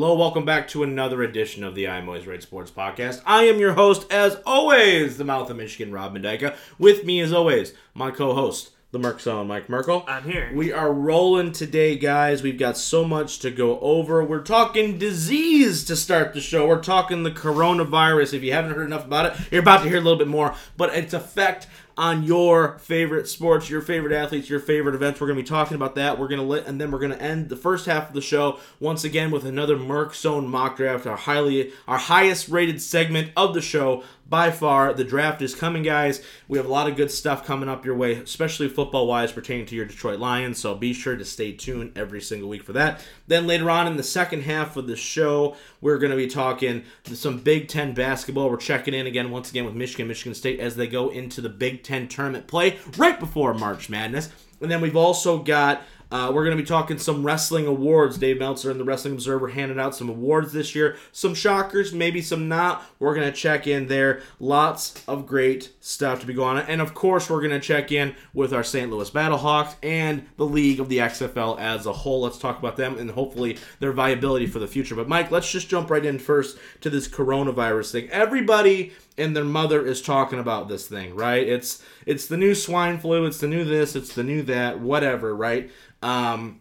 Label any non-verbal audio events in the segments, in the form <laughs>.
Hello, welcome back to another edition of the I'm Always Right Sports Podcast. I am your host, as always, the mouth of Michigan, Rob Mendyka. With me, as always, my co-host, the Merc Zone, Mike Merkel. I'm here. We are rolling today, guys. We've got so much to go over. We're talking disease to start the show. We're talking the coronavirus. If you haven't heard enough about it, you're about to hear a little bit more. But its effect on your favorite sports, your favorite athletes, your favorite events. We're going to be talking about that. We're going to let, and then we're going to end the first half of the show once again with another Merc Zone mock draft, our highly, our highest rated segment of the show by far. The draft is coming, guys. We have a lot of good stuff coming up your way, especially football wise pertaining to your Detroit Lions. So be sure to stay tuned every single week for that. Then later on in the second half of the show, we're going to be talking some Big Ten basketball. We're checking in again, once again, with Michigan, Michigan State as they go into the Big Ten tournament play right before March Madness. And then we've also got uh, we're going to be talking some wrestling awards. Dave Meltzer and the Wrestling Observer handed out some awards this year. Some shockers, maybe some not. We're going to check in there. Lots of great stuff to be going on. And of course, we're going to check in with our St. Louis Battlehawks and the league of the XFL as a whole. Let's talk about them and hopefully their viability for the future. But Mike, let's just jump right in first to this coronavirus thing. Everybody and their mother is talking about this thing, right? It's it's the new swine flu, it's the new this, it's the new that, whatever, right? Um,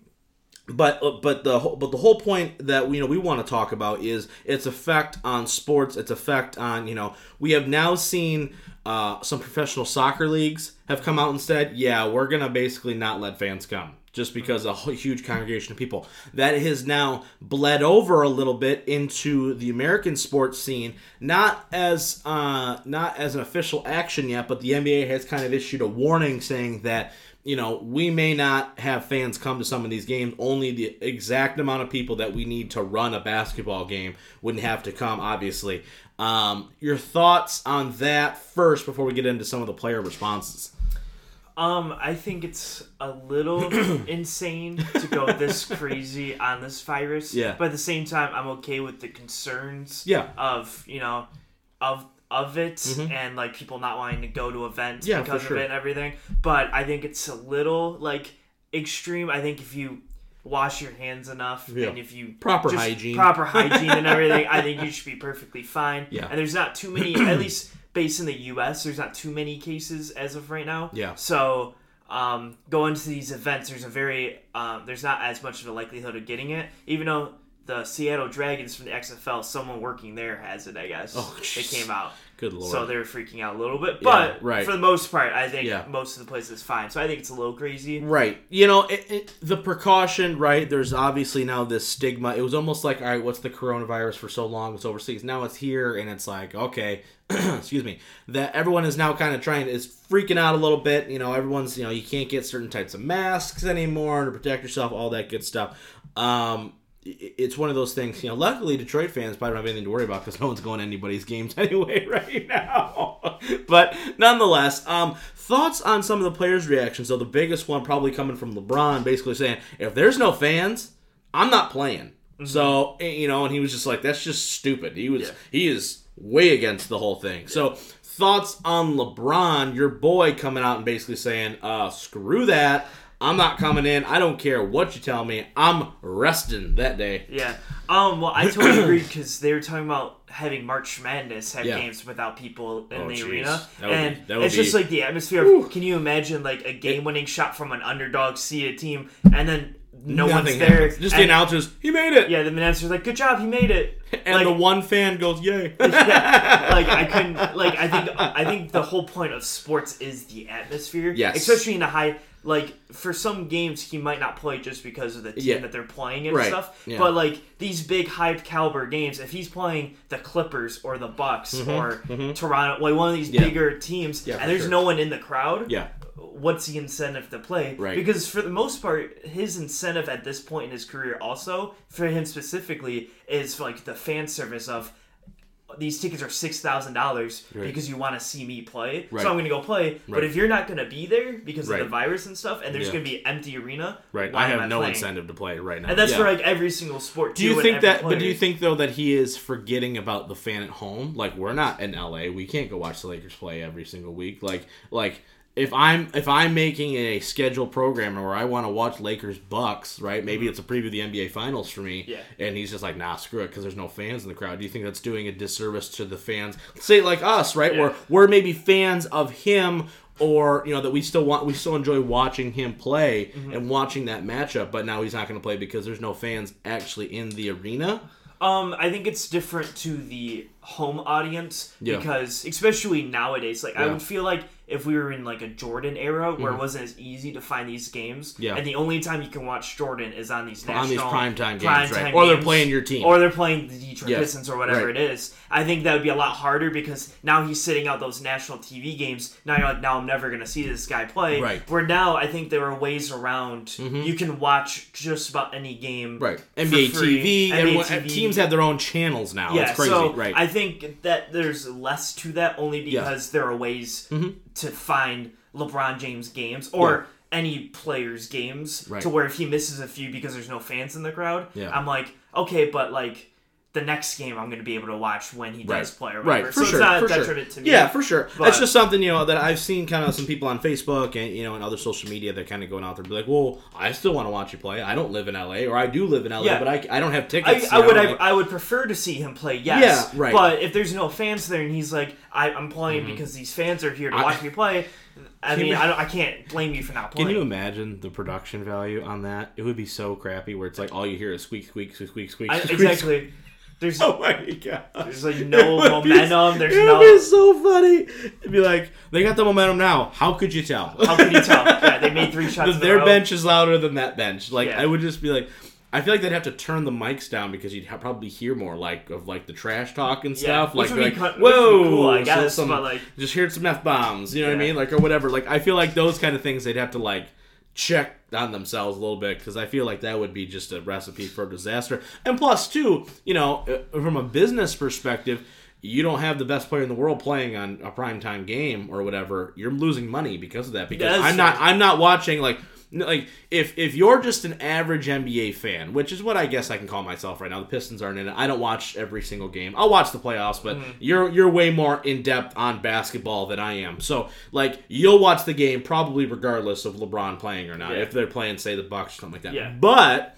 but but the but the whole point that you know we want to talk about is its effect on sports, its effect on you know we have now seen uh, some professional soccer leagues have come out and said, yeah, we're gonna basically not let fans come just because a huge congregation of people that has now bled over a little bit into the American sports scene, not as uh, not as an official action yet, but the NBA has kind of issued a warning saying that you know, we may not have fans come to some of these games. Only the exact amount of people that we need to run a basketball game wouldn't have to come, obviously. Um, your thoughts on that first before we get into some of the player responses? Um, I think it's a little <clears throat> insane to go this crazy on this virus. Yeah. But at the same time, I'm okay with the concerns. Yeah. Of you know, of of it and like people not wanting to go to events Mm-hmm. Yeah, because sure. of it and everything. But I think it's a little like extreme. I think if you wash your hands enough Yeah. and if you Proper hygiene. proper hygiene and everything, I <laughs> think you should be perfectly fine. Yeah. And there's not too many, at <clears throat> least based in the U.S., there's not too many cases as of right now. Yeah. So um, going to these events, there's a very um, there's not as much of a likelihood of getting it, even though the Seattle Dragons from the XFL, someone working there has it. I guess Oh, it came out. Good lord. So they're freaking out a little bit, but right. for the most part, I think Yeah. most of the place is fine. So I think it's a little crazy. Right. You know, it, it, the precaution, right? There's obviously now this stigma. It was almost like, all right, what's the coronavirus for so long? It's overseas. Now it's here, and it's like, okay, <clears throat> excuse me, that everyone is now kind of trying, is freaking out a little bit. You know, everyone's, you know, you can't get certain types of masks anymore to protect yourself, all that good stuff. Um, it's one of those things, you know. Luckily, Detroit fans probably don't have anything to worry about because no one's going to anybody's games <laughs> anyway right now. <laughs> but nonetheless, um, thoughts on some of the players' reactions. So the biggest one probably coming from LeBron, basically saying, "If there's no fans, I'm not playing." So eh, you know, and he was just like, "That's just stupid." He was Yeah. he is way against the whole thing. So thoughts on LeBron, your boy, coming out and basically saying, "Uh, screw that." I'm not coming in. I don't care what you tell me. I'm resting that day. Yeah. Um. Well, I totally <clears throat> agree because they were talking about having March Madness have Yeah. games without people in Oh, the jeez. arena, That would be- and would it's just like the atmosphere. Of, can you imagine like a game-winning shot from an underdog seeded team, and then no one's there? happens. Just the and- announcers. He made it. Yeah, the announcer's like, "Good job, he made it." <laughs> And like, the one fan goes, "Yay!" <laughs> like I <laughs> couldn't like I think I think the whole point of sports is the atmosphere. Yes. Especially in a high like for some games he might not play just because of the team Yeah. that they're playing and Right. stuff. Yeah. But like these big high caliber games, if he's playing the Clippers or the Bucks or Toronto, like one of these Mm-hmm. Yeah. bigger teams, Yeah, and there's sure. no one in the crowd, yeah. What's the incentive to play? Right. Because for the most part, his incentive at this point in his career, also for him specifically, is like the fan service of these tickets are six thousand dollars because you want to see me play. Right. So I'm going to go play. Right. But if you're not going to be there because Right. of the virus and stuff, and there's Yeah. going to be empty arena, Right. I have no playing? incentive to play right now. And that's Yeah. for like every single sport. Do you think that? But do you think though that he is forgetting about the fan at home? Like we're not in LA. We can't go watch the Lakers play every single week. Like like if I'm if I'm making a scheduled program where I want to watch Lakers Bucks, right? Maybe it's a preview of the NBA Finals for me. Mm-hmm. Yeah. And he's just like, nah, screw it, because there's no fans in the crowd. Do you think that's doing a disservice to the fans? Say like us, right? Yeah. Where we're maybe fans of him. Or you know that we still want we still enjoy watching him play Mm-hmm. and watching that matchup, but now he's not going to play because there's no fans actually in the arena. Um, I think it's different to the home audience Yeah. because, especially nowadays, like I Yeah. Mm-hmm. would feel like if we were in like a Jordan era where it wasn't as easy to find these games, Yeah. and the only time you can watch Jordan is on these national on these primetime games, primetime right? Or they're playing your team. or they're playing the Detroit Yeah. Pistons or whatever Right. it is. I think that would be a lot harder because now he's sitting out those national TV games. Now you're like, now I'm never gonna see this guy play. Right. Mm-hmm. Where now I think there are ways around. You can watch just about any game. Right. NBA free. TV. NBA everyone, TV. Teams have their own channels now. Yeah, it's crazy. so right. I think that there's less to that only Yeah. Mm-hmm. because there are ways to find LeBron James games or any player's games Right. to where if he misses a few because there's no fans in the crowd, Yeah. I'm like, okay, but like the next game I'm going to be able to watch when he Right. does play or whatever. Right, so for sure. it's not for a sure. detriment to me. Yeah, for sure. but- That's just something you know that I've seen kind of some people on Facebook and you know and other social media that kind of going out there and be like, well, I still want to watch you play. I don't live in LA, or I do live in LA, Yeah. but I, I don't have tickets. I you would know, I, like- I would prefer to see him play, yes. Yeah, right. But if there's no fans there and he's like, I, I'm playing because these fans are here to Mm-hmm. I- watch me play, I mean, I, don't, I can't blame you for not Can you imagine the production value on that? It would be so crappy where it's like all you hear is squeak, squeak, squeak, squeak, squeak. I, squeak, exactly. There's <laughs> Oh my god! There's, like, no would be- momentum, there's it no- would be so funny. It'd be like they got the momentum now. How could you tell? how could you tell? Yeah, they made three <laughs> shots. in their bench is louder than that bench. Like Yeah. I would just be like, I feel like they'd have to turn the mics down because you'd ha- probably hear more like of like the trash talk and Yeah, stuff. which like like be cut- which whoa, cool, I guess, some- like- just heard some f bombs. You know what I mean? Like or whatever. Like I feel like those kind of things they'd have to like check on themselves a little bit because I feel like that would be just a recipe for disaster. And plus, too, you know, uh, from a business perspective. You don't have the best player in the world playing on a primetime game or whatever. You're losing money because of that. Because that's I'm not. I'm not watching like like if if you're just an average NBA fan, which is what I guess I can call myself right now. The Pistons aren't in it. I don't watch every single game. I'll watch the playoffs, but Mm-hmm. you're you're way more in depth on basketball than I am. So like you'll watch the game probably regardless of LeBron playing or not. Yeah. If they're playing, say the Bucks or something like that. Yeah. But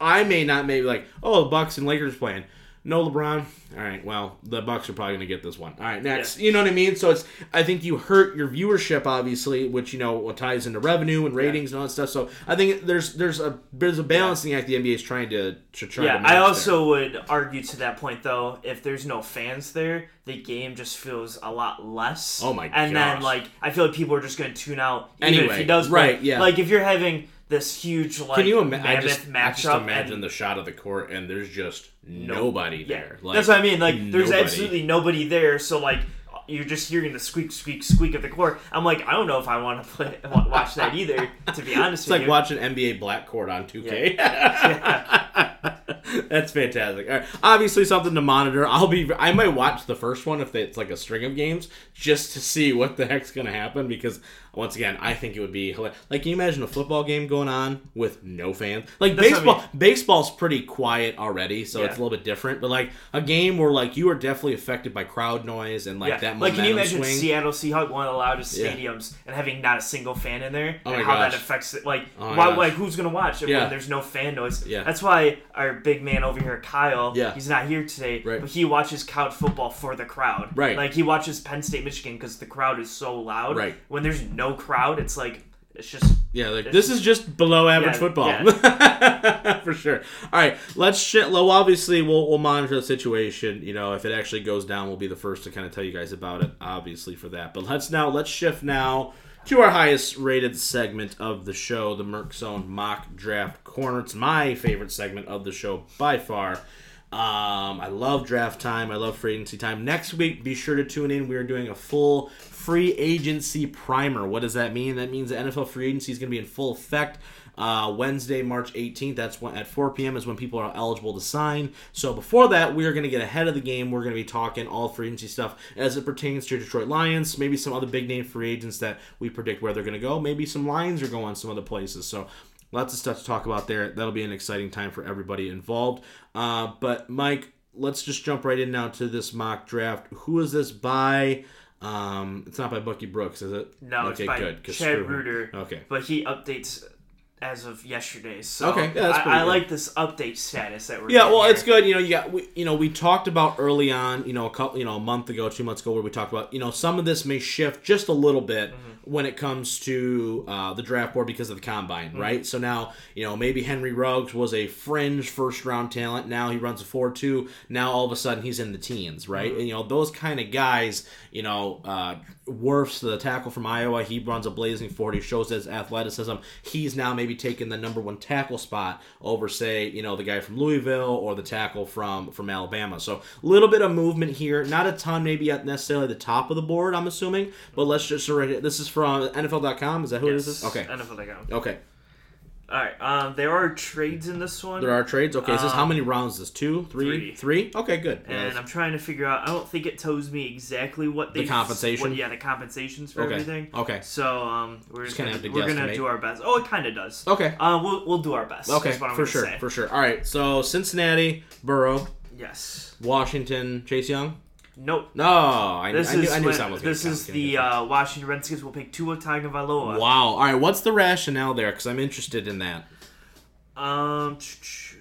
I may not maybe like oh the Bucks and Lakers playing. No LeBron. All right. Well, the Bucks are probably going to get this one. All right, next. You know what I mean? So it's. I think you hurt your viewership, obviously, which you know what ties into revenue and ratings and all that stuff. So I think there's there's a there's a balancing act the NBA is trying to to try. Yeah, to I there. also would argue to that point though, if there's no fans there, the game just feels a lot less. Oh my And then like I feel like people are just going to tune out even if Anyway, he does play. right, yeah. Like if you're having this huge like Can you ima- I mammoth just, I matchup just imagine and the shot of the court and there's just nobody yeah, there. Like, that's what I mean. Like there's nobody. absolutely nobody there, so like you're just hearing the squeak, squeak, squeak of the court. I'm like, I don't know if I want to play <laughs> watch that either. To be honest It's like you, watching NBA Black Court on 2K. <laughs> Yeah. That's fantastic. Right. Obviously, something to monitor. I'll be. I might watch the first one if it's like a string of games just to see what the heck's gonna happen. Because once again, I think it would be hilarious. Like, can you imagine a football game going on with no fans? Like That's what I baseball. mean. Baseball's pretty quiet already, so Yeah. it's a little bit different. But like a game where like you are definitely affected by crowd noise and like yeah. that. like, can you imagine swing. Seattle Seahawks, one of the loudest Yeah. stadiums, and having not a single fan in there, Oh and how that affects it? Like, Oh why? Like, who's gonna watch it Yeah. when there's no fan noise? Yeah. That's why our big man over here, Kyle, Yeah. he's not here today, Right. but he watches college football for the crowd. Right. Like he watches Penn State, Michigan because the crowd is so loud. Right. When there's no crowd, it's like it's just Yeah, like this is just below average Yeah, football <laughs> for sure. All right, let's shit. Well, obviously, we'll we'll monitor the situation. You know, if it actually goes down, we'll be the first to kind of tell you guys about it. Obviously, for that. But let's now let's shift now to our highest rated segment of the show, the Merc Zone Mock Draft Corner. It's my favorite segment of the show by far. Um, I love draft time. I love free agency time. Next week, be sure to tune in. We are doing a full free agency primer. What does that mean? That means the NFL free agency is going to be in full effect. Uh, Wednesday, March 18th. That's when at 4 p.m. is when people are eligible to sign. So before that, we are going to get ahead of the game. We're going to be talking all free agency stuff as it pertains to Detroit Lions. Maybe some other big name free agents that we predict where they're going to go. Maybe some Lions are going some other places. So lots of stuff to talk about there. That'll be an exciting time for everybody involved. Uh, but Mike, let's just jump right in now to this mock draft. Who is this by? Um, it's not by Bucky Brooks, is it? No, okay, it's by good. Chad. Reuter. Okay. But he updates as of yesterday. So Okay, yeah, that's I, I like this update status that we're Yeah, well, here. it's good. You know, you got we, you know we talked about early on, you know, a couple, you know, a month ago, two months ago, where we talked about, you know, some of this may shift just a little bit when it comes to uh, the draft board because of the combine, right? So now, you know, maybe Henry Ruggs was a fringe first round talent. Now he runs a four two. Now all of a sudden he's in the teens, right? And you know, those kind of guys, you know, uh, Wirfs the tackle from Iowa. He runs a blazing forty, shows his athleticism. He's now maybe taking the number one tackle spot over, say, you know, the guy from Louisville or the tackle from from Alabama. So a little bit of movement here, not a ton, maybe at necessarily the top of the board. I'm assuming, but let's just. This is from NFL.com. Is that who it Yes, is? Okay, NFL.com. okay. All right. Um, there are trades in this one. There are trades. Okay, is this how Um, many rounds? Is this two, three, three. three? Okay, good. and I'm trying to figure out. I don't think it tells me exactly what The compensation? What, yeah, the compensations for okay, everything. okay, So um, we're just gonna, to we're gonna do our best. Oh, it kind of does. okay, Uh, we'll we'll do our best. okay. For sure, say. for sure. All right. So Cincinnati, Burrow, Yes. Washington, Chase Young. Nope. No, I, This I knew, is I knew when- was this is the uh, Washington Redskins will pick Tua Tagovailoa. Wow. All right. What's the rationale there? Because I'm interested in that. Um,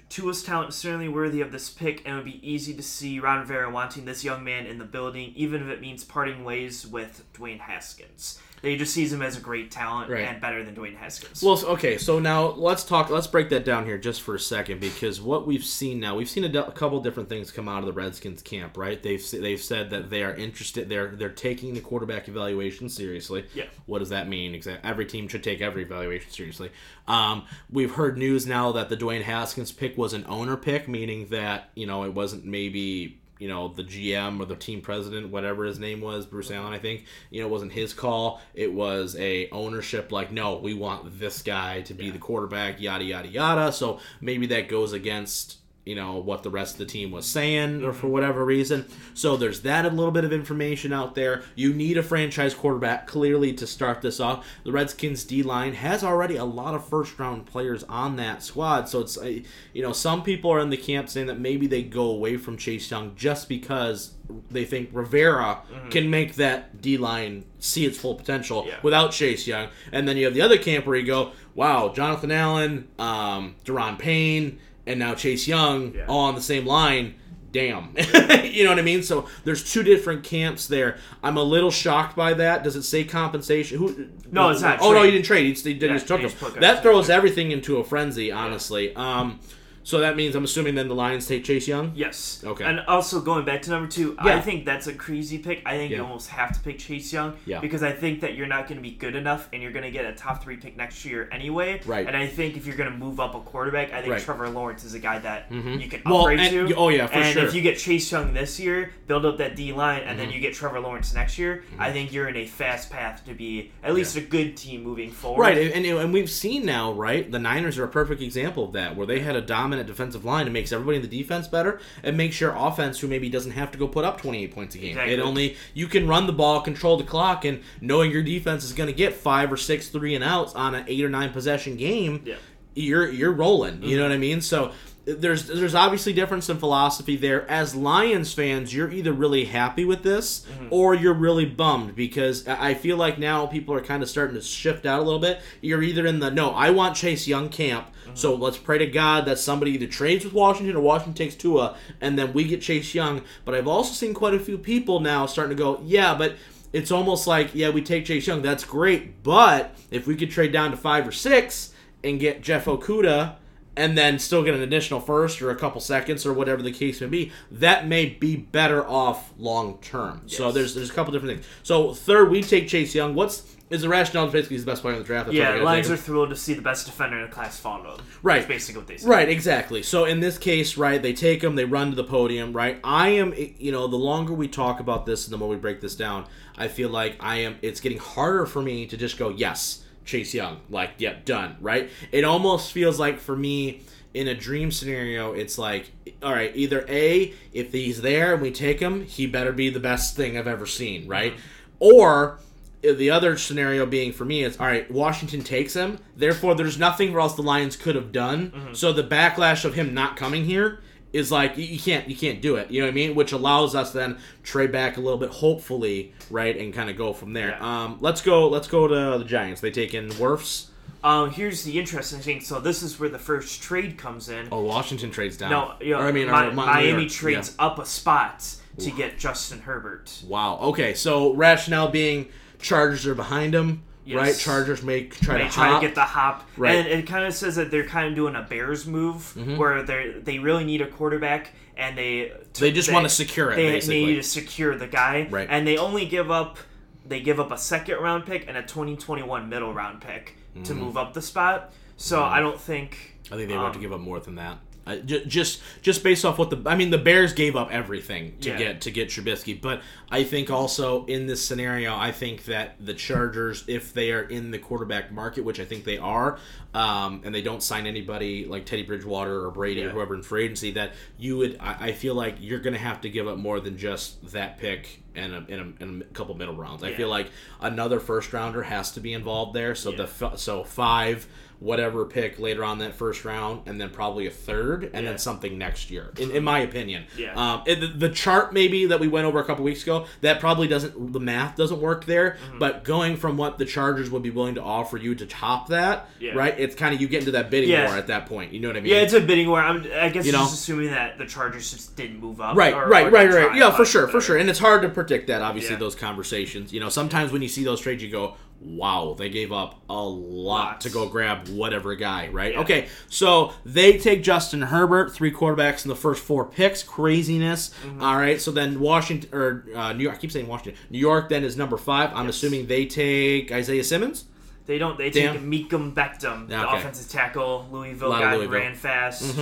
Tua's talent is certainly worthy of this pick, and it would be easy to see Ron Rivera wanting this young man in the building, even if it means parting ways with Dwayne Haskins. They just sees him as a great talent Right. and better than Dwayne Haskins. Well, okay. So now let's talk. Let's break that down here just for a second because what we've seen now, we've seen a, d- a couple different things come out of the Redskins camp. Right? They've they've said that they are interested. They're they're taking the quarterback evaluation seriously. Yeah. What does that mean? Exactly. Every team should take every evaluation seriously. Um, we've heard news now that the Dwayne Haskins pick was an owner pick, meaning that you know it wasn't maybe you know the GM or the team president, whatever his name was, Bruce mm-hmm. Allen, I think. You know, it wasn't his call. It was a ownership like, no, we want this guy to be the quarterback, yada yada yada. So maybe that goes against you know what the rest of the team was saying or for whatever reason. So there's that a little bit of information out there. You need a franchise quarterback clearly to start this off. The redskins d line has already a lot of first round players on that squad. So it's uh, you know some people are in the camp saying that maybe they go away from chase young just because they think rivera can make that d line see its full potential Yeah. without chase young. And then you have the other camp where you go wow jonathan allen um, Daron payne and now Chase Young Yeah. all on the same line. Damn. <laughs> you know what I mean? So there's two different camps there. I'm a little shocked by that. Does it say compensation? Who? No, it's not Oh no, trade. you didn't trade. You just, you just took you him. just took him. That throws everything into a frenzy, honestly. Um, so that means I'm assuming then the Lions take Chase Young. Yes. Okay. And also going back to number two, Yeah. I think that's a crazy pick. I think Yeah. you almost have to pick Chase Young Yeah. because I think that you're not going to be good enough, and you're going to get a top three pick next year anyway. Right. And I think if you're going to move up a quarterback, I think Right. Mm-hmm. Trevor Lawrence is a guy that you can Well, upgrade and- to. oh, yeah, for sure. and sure. if you get Chase Young this year, build up that D line, and Mm-hmm. then you get Trevor Lawrence next year, I think you're in a fast path to be at least a good team moving forward. Right, and, and, and we've seen now, right? The Niners are a perfect example of that, where they had a dominant defensive line. It makes everybody in the defense better. It makes your offense, who maybe doesn't have to go put up 28 points a game. Exactly. It only you can run the ball, control the clock, and knowing your defense is going to get five or six three and outs on an eight or nine possession game. Yeah. You're you're rolling. You mm-hmm. know what I mean? So there's there's obviously difference in philosophy there. As Lions fans, you're either really happy with this mm-hmm. or you're really bummed because I I feel like now people are kind of starting to shift out a little bit. You're either in the no, I want Chase Young camp, mm-hmm. so let's pray to God that somebody either trades with Washington or Washington takes Tua, and then we get Chase Young. But I've also seen quite a few people now starting to go, yeah, but it's almost like yeah, we take Chase Young, that's great, but if we could trade down to five or six and get Jeff Okudah and then still get an additional first or a couple seconds or whatever the case may be, that may be better off long term. So there's there's a couple different things. So third, we take Chase Young. What's is the rationale? Basically, he's the best player in the draft. That's Yeah, Lions are thrilled to see the best defender in the class fall to. Right. That's basically what they said. Right, exactly. So in this case, right, they take him, they run to the podium, right? I am, eh, you know, the longer we talk about this and the more we break this down, I feel like I am. It's getting harder for me to just go, yes, Chase Young, like, yep, done, right? It almost feels like for me. In a dream scenario, it's like, all right, either A, if he's there and we take him, he better be the best thing I've ever seen, right? Or the other scenario being for me is all right washington takes him therefore there's nothing else the lions could have done mm-hmm. so the backlash of him not coming here is like you, can't you can't do it. You know what I mean? Which allows us then trade back a little bit, hopefully, right, and kind of go from there. Yeah. Um, let's go. Let's go to the Giants. They take in Wirfs. Um, here's the interesting thing. So this is where the first trade comes in. Oh, Washington trades down. no, you know, Or, I mean, Mi- Miami trades up a spot to get Justin Herbert. Wow. Okay, so rationale being Chargers are behind them, Yes. right? Chargers make try They to try hop. to get the hop, Right. Mm-hmm. and it kind of says that they're kind of doing a Bears move where they they really need a quarterback, and they They just wanna secure it, They basically. need to secure the guy, Right. And they only give up they give up a second round pick and a 2021 middle round pick Mm-hmm. to move up the spot. So I don't think I think they would have to um, give up more than that. Uh, ju- just just based off what the I mean the Bears gave up everything to Yeah. get to get Trubisky, but I think also in this scenario I think that the Chargers if they are in the quarterback market, which I think they are, um, and they don't sign anybody like Teddy Bridgewater or Brady or whoever in free agency, that you would I, I feel like you're going to have to give up more than just that pick and a, and a, and a couple middle rounds. I feel like another first rounder has to be involved there. So the Yeah. so five whatever pick later on that first round, and then probably a third, and Yeah. then something next year. In, <laughs> in my opinion, Yeah. Um, it- the, chart maybe that we went over a couple weeks ago that probably doesn't the math doesn't work there. Mm-hmm. But going from what the Chargers would be willing to offer you to top that, Yeah. right? It's kind of you get into that bidding Yeah. war at that point. You know what I mean? Yeah, it's a bidding war. I'm, I guess You you're know? just assuming that the Chargers just didn't move up. Right, or- right, or right, right. Yeah, for sure, for sure. And it's hard to predict that, obviously, those conversations. You know, sometimes when you see those trades, you go, wow, they gave up a lot Lots. to go grab whatever guy, right? Yeah. Okay, so they take Justin Herbert, three quarterbacks in the first four picks. Craziness. Mm-hmm. All right, so then Washington, or uh, New York, I keep saying Washington. New York then is number five. I'm Yes. assuming they take Isaiah Simmons. They don't. They take Damn. Mekhi Becton, the Okay. offensive tackle, Louisville guy, Louisville. Mm-hmm. ran fast,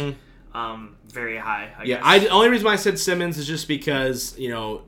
um, very high. I Yeah, guess. I, the only reason why I said Simmons is just because you know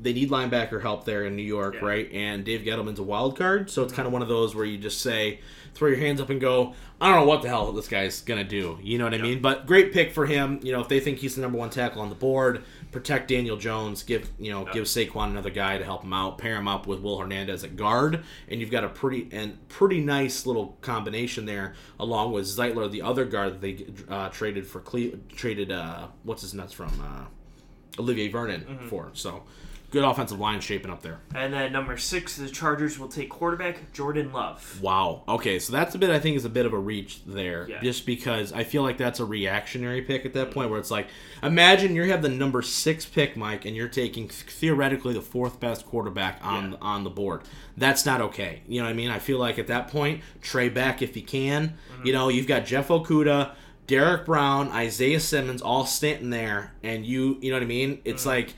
they need linebacker help there in New York, Yeah. Mm-hmm. right? And Dave Gettleman's a wild card, so it's kind of one of those where you just say, throw your hands up and go, I don't know what the hell this guy's gonna do. You know what I mean? But great pick for him. You know, if they think he's the number one tackle on the board, protect Daniel Jones, give you know give Saquon another guy to help him out, pair him up with Will Hernandez at guard, and you've got a pretty and pretty nice little combination there, along with Zeitler, the other guard that they uh, traded for Cle- traded uh, what's his nuts from uh, Olivier Vernon Mm-hmm. for. So good offensive line shaping up there. And then number six, the Chargers will take quarterback Jordan Love. Wow. Okay, so that's a bit. I think is a bit of a reach there, Yeah. just because I feel like that's a reactionary pick at that point, where it's like, imagine you have the number six pick, Mike, and you're taking theoretically the fourth best quarterback on Yeah. on the board. That's not okay. You know what I mean? I feel like at that point, trade back if you can. Mm-hmm. You know, you've got Jeff Okudah. Derrick Brown, Isaiah Simmons, all standing there, and you, you know what I mean? It's Mm-hmm. like,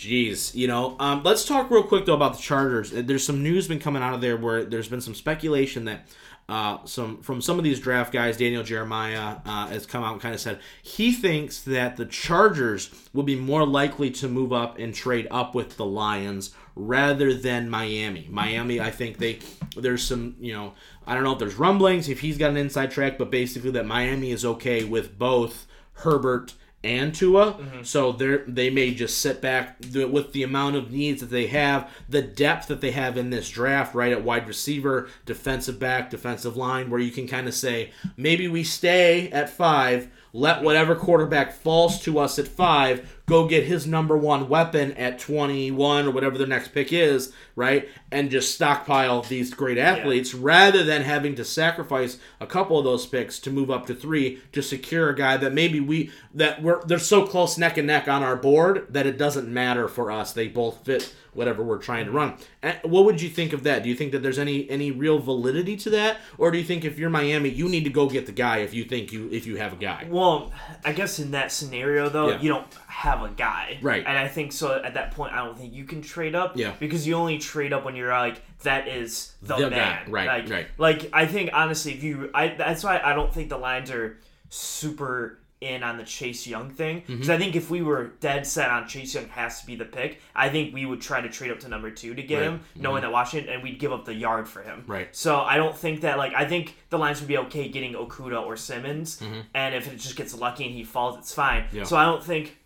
Jeez, you know. Um, let's talk real quick though about the Chargers. Uh, There's some news been coming out of there where there's been some speculation that uh, some from some of these draft guys, Daniel Jeremiah uh, has come out and kind of said he thinks that the Chargers will be more likely to move up and trade up with the Lions rather than Miami. Miami, I think they there's some you know I don't know if there's rumblings if he's got an inside track, but basically that Miami is okay with both Herbert and Tua. Mm-hmm. So they they may just sit back with the amount of needs that they have, the depth that they have in this draft, right at wide receiver, defensive back, defensive line, where you can kind of say maybe we stay at five, let whatever quarterback falls to us at five go get his number one weapon at 21 or whatever the next pick is, right? And just stockpile these great athletes rather than having to sacrifice a couple of those picks to move up to three to secure a guy that maybe we that we're they're so close neck and neck on our board that it doesn't matter for us. They both fit whatever we're trying to run. What would you think of that? Do you think that there's any any real validity to that, or do you think if you're Miami, you need to go get the guy if you think you if you have a guy? Well, I guess in that scenario though, Yeah. you don't have a guy, Right. And I think so. At that point, I don't think you can trade up, Yeah. because you only trade up when you're like that is the, The man, guy, right, Like, right. Like I think honestly, if you, I that's why I don't think the Lions are super in on the Chase Young thing Mm-hmm. because I think if we were dead set on Chase Young has to be the pick, I think we would try to trade up to number two to get Right. Mm-hmm. him, knowing that Washington and we'd give up the yard for him. Right. So I don't think that like I think the Lions would be okay getting Okudah or Simmons, and if it just gets lucky and he falls, it's fine. Mm-hmm. Yeah. So I don't think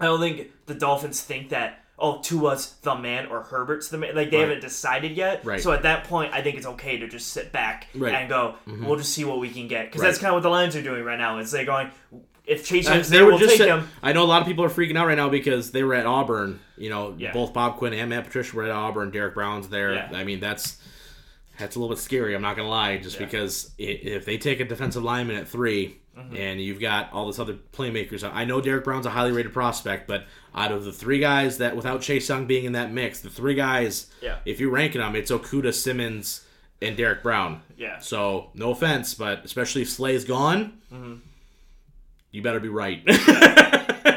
I don't think the Dolphins think that oh Tua's the man or Herbert's the man. Like they Right. haven't decided yet. Right. So at that point, I think it's okay to just sit back Right. Mm-hmm. and go. We'll just see what we can get because that's kind of what the Lions are doing right now. Is they're going. If Chase Uh, Young's they there, we'll just. take him. I know a lot of people are freaking out right now because they were at Auburn. You know, Yeah. both Bob Quinn and Matt Patricia were at Auburn. Derrick Brown's there. Yeah. I mean, that's that's a little bit scary. I'm not gonna lie, just Yeah. because if they take a defensive lineman at 3 Mm-hmm. and you've got all this other playmakers, I know Derrick Brown's a highly rated prospect, but out of the three guys that, without Chase Young being in that mix, the three guys, Yeah. if you're ranking them, it's Okudah, Simmons, and Derrick Brown. Yeah. So no offense, but especially if Slay's gone, Mm-hmm. You better be right, <laughs>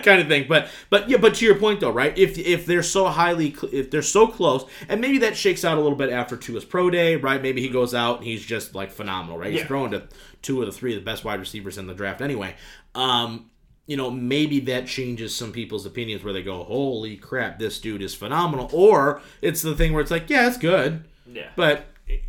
kind of thing. But but yeah, but to your point though, right? If if they're so highly, cl- if they're so close, and maybe that shakes out a little bit after Tua's pro day, right? Maybe he goes out and he's just like phenomenal, right? He's Yeah. throwing to two of the three of the best wide receivers in the draft anyway. Um, you know, maybe that changes some people's opinions where they go, "Holy crap, this dude is phenomenal," or it's the thing where it's like, "Yeah, it's good." Yeah. But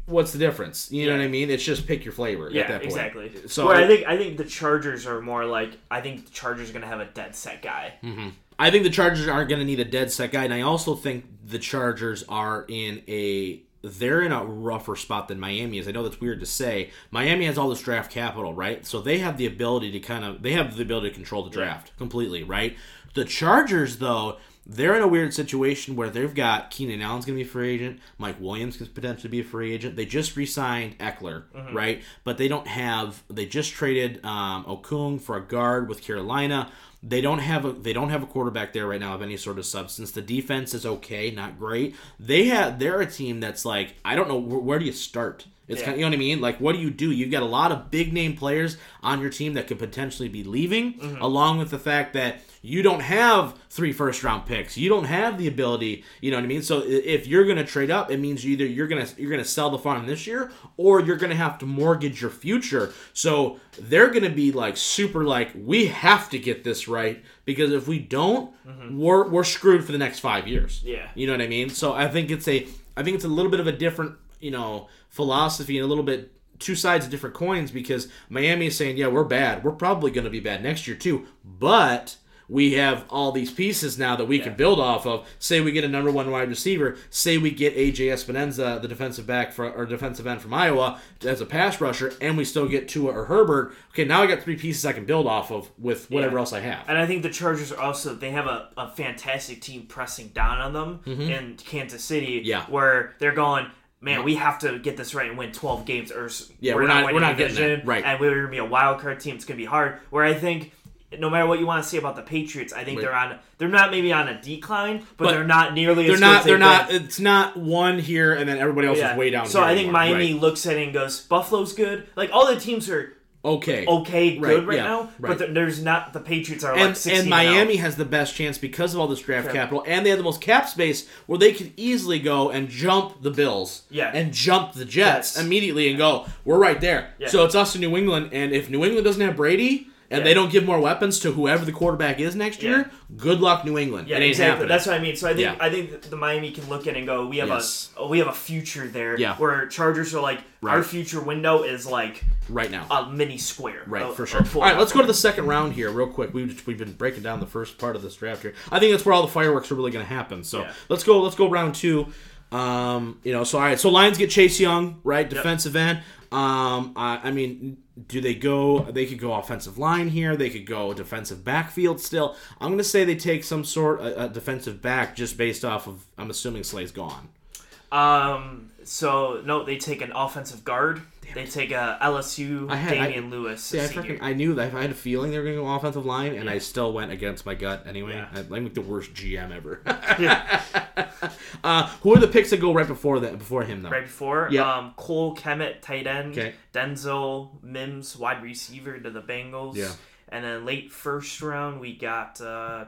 what's the difference? You know Yeah. what I mean? It's just pick your flavor. Yeah, at that point. exactly. So So I think I think the Chargers are more like I think the Chargers are gonna have a dead set guy. Mm-hmm. I think the Chargers aren't going to need a dead set guy, and I also think the Chargers are in a they're in a rougher spot than Miami is. I know that's weird to say. Miami has all this draft capital, right? So they have the ability to kind of they have the ability to control the draft completely, right? The Chargers though, they're in a weird situation where they've got Keenan Allen's going to be a free agent, Mike Williams could potentially be a free agent. They just re-signed Ekeler, right? But they don't have. They just traded um, Okung for a guard with Carolina. They don't have a they don't have a quarterback there right now of any sort of substance. The defense is okay, not great. They have they're a team that's like I don't know where, where do you start. It's Yeah. kind of, you know what I mean. Like what do you do? You've got a lot of big name players on your team that could potentially be leaving, Mm-hmm. along with the fact that you don't have three first round picks. You don't have the ability. You know what I mean. So if you're going to trade up, it means either you're gonna you're gonna sell the farm this year, or you're going to have to mortgage your future. So they're going to be like super like we have to get this right because if we don't, we're we're screwed for the next five years. Mm-hmm. Yeah. You know what I mean? So I think it's a I think it's a little bit of a different, you know, philosophy and a little bit two sides of different coins because Miami is saying, "Yeah, we're bad. We're probably going to be bad next year too." But we have all these pieces now that we can build off of. Say we get a number one wide receiver. Say we get AJ Epenesa, the defensive back for, or defensive end from Iowa, as a pass rusher, and we still get Tua or Herbert. Okay, now I got three pieces I can build off of with whatever Yeah. else I have. And I think the Chargers are also they have a, a fantastic team pressing down on them in Kansas City. Mm-hmm. Yeah. Where they're going, man, we have to get this right and win twelve games or Yeah, we're not- we're not the getting that. Right. And we're gonna be a wild card team. It's gonna be hard. Where I think no matter what you want to say about the Patriots, I think Right. they're on they're not maybe on a decline, but, But they're not nearly They're as not. They're not. they've It's not one here and then everybody else been. is way down. So I think anymore. Miami Right. looks at it and goes, Buffalo's good. Like all the teams are Okay. okay, Right, good right yeah, now, right. but there's not the Patriots are and, 16 and Miami has the best chance because of all this draft capital, and they have the most cap space where they could easily go and jump the Bills, Yeah. and jump the Jets Yes. immediately and go, we're right there. Yeah. So it's us in New England, and if New England doesn't have Brady and Yeah. they don't give more weapons to whoever the quarterback is next Yeah. year, good luck, New England. Yeah, exactly. happening. That's what I mean. So I think Yeah. I think the Miami can look at it and go, we have Yes. a we have a future there. Yeah. Where Chargers are like our future window is like right now. a mini square. Right, of- for sure. All right, let's go to the second round here, real quick. We've we've been breaking down the first part of this draft here. I think that's where all the fireworks are really going to happen. So Yeah. let's go. Let's go round two. Um, you know, so all right, so Lions get Chase Young, right, defensive end. Um, I, I mean, do they go? They could go offensive line here. They could go defensive backfield. Still, I'm going to say they take some sort of a defensive back just based off of. I'm assuming Slay's gone. Um. So no, they take an offensive guard. They take a LSU I had- I- Damien Lewis. See, I, freaking, I knew that I had a feeling they were going to go offensive line, and I still went against my gut anyway. Yeah. I, I'm like the worst GM ever. Yeah. <laughs> <laughs> uh, who are the picks that go right before that? Before him though. right before. Yep. Um, Cole Kmet, tight end. Okay. Denzel Mims, wide receiver to the Bengals. Yeah. And then late first round, we got. Uh,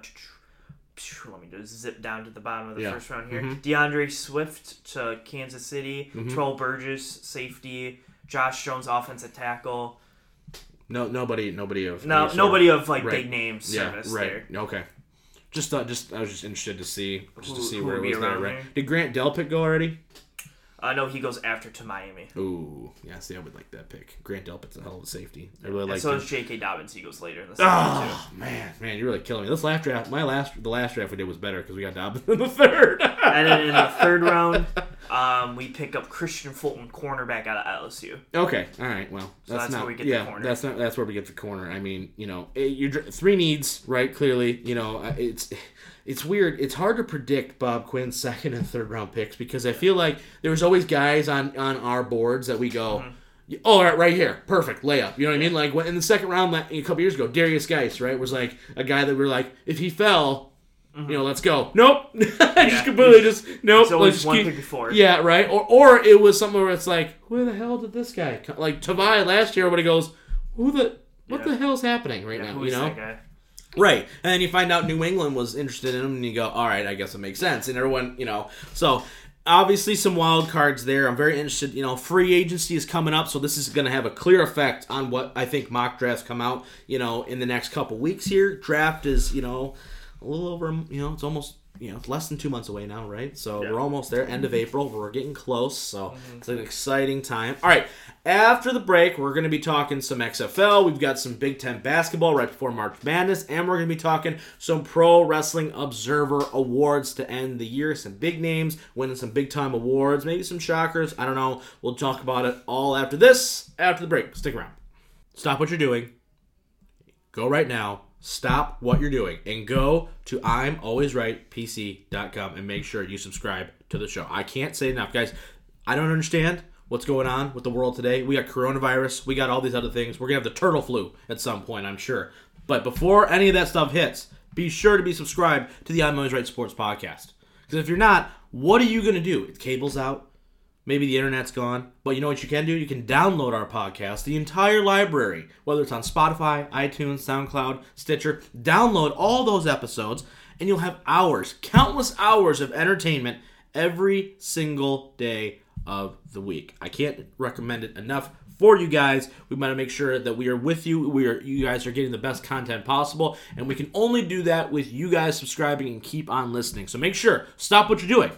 let me just zip down to the bottom of the Yeah. first round here. Mhm. D'Andre Swift to Kansas City. Terrell Burgess, safety. Josh Jones, offensive tackle. No, nobody, nobody of No, nobody of like Right. big name service there. Okay. Just thought, just I was just interested to see, just to see where it was there. Right? Did Grant Delpit go already? Uh, no, he goes after to Miami. Ooh, yeah. See, I would like that pick. Grant Delpit's a hell of a safety. I really like. so him. is J.K. Dobbins. He goes later in the season too. Oh man, man, you're really killing me. This last draft, my last, the last draft we did was better because we got Dobbins in the third. and then in the <laughs> third round, um, we pick up Kristian Fulton, cornerback out of LSU. Okay, all right. Well, So that's, that's not. where we get the yeah, corner. that's not. That's where we get the corner. I mean, you know, it, you're three needs, right? Clearly, you know, uh, it's it's weird. It's hard to predict Bob Quinn's <laughs> second and third round picks because I feel like there's always guys on on our boards that we go. Mm-hmm. Oh, all right, right here, perfect layup. You know what I mean? Like when, in the second round, like, a couple years ago, Derrius Guice, right, was like a guy that we are like, if he fell, you know, let's go. Nope, <laughs> just completely just nope. It's always one keep- pick before. yeah, right. Or or it was something where it's like, where the hell did this guy come? Like Tavai last year, everybody goes, who the what Yeah. the hell's happening right Yeah, now? You know? Right? And then you find out New England was interested in him, and you go, all right, I guess it makes sense. And everyone, you know, so obviously some wild cards there. I'm very interested. You know, free agency is coming up, so this is going to have a clear effect on what I think mock drafts come out. You know, in the next couple weeks here. Draft is you know a little over. You know, it's almost. You know, it's less than two months away now, right? So Yeah. we're almost there. End of mm-hmm. April. We're getting close. So mm-hmm. it's an exciting time. All right. After the break, we're going to be talking some XFL. We've got some Big Ten basketball right before March Madness. And we're going to be talking some Pro Wrestling Observer Awards to end the year. Some big names winning some big time awards. Maybe some shockers. I don't know. We'll talk about it all after this. After the break. Stick around. Stop what you're doing. Go right now. Stop what you're doing and go to I'm always right PC.com and make sure you subscribe to the show. I can't say enough, guys. I don't understand what's going on with the world today. We got coronavirus, we got all these other things. We're gonna have the turtle flu at some point, I'm sure. But before any of that stuff hits, be sure to be subscribed to the I'm always right sports podcast. Because if you're not, what are you gonna do? It Cable's out. Maybe the internet's gone, but you know what you can do? You can download our podcast, the entire library, whether it's on Spotify, iTunes, SoundCloud, Stitcher. Download all those episodes, and you'll have hours, countless hours of entertainment every single day of the week. I can't recommend it enough for you guys. We want to make sure that we are with you. We are you guys are getting the best content possible, and we can only do that with you guys subscribing and keep on listening. So make sure stop what you're doing.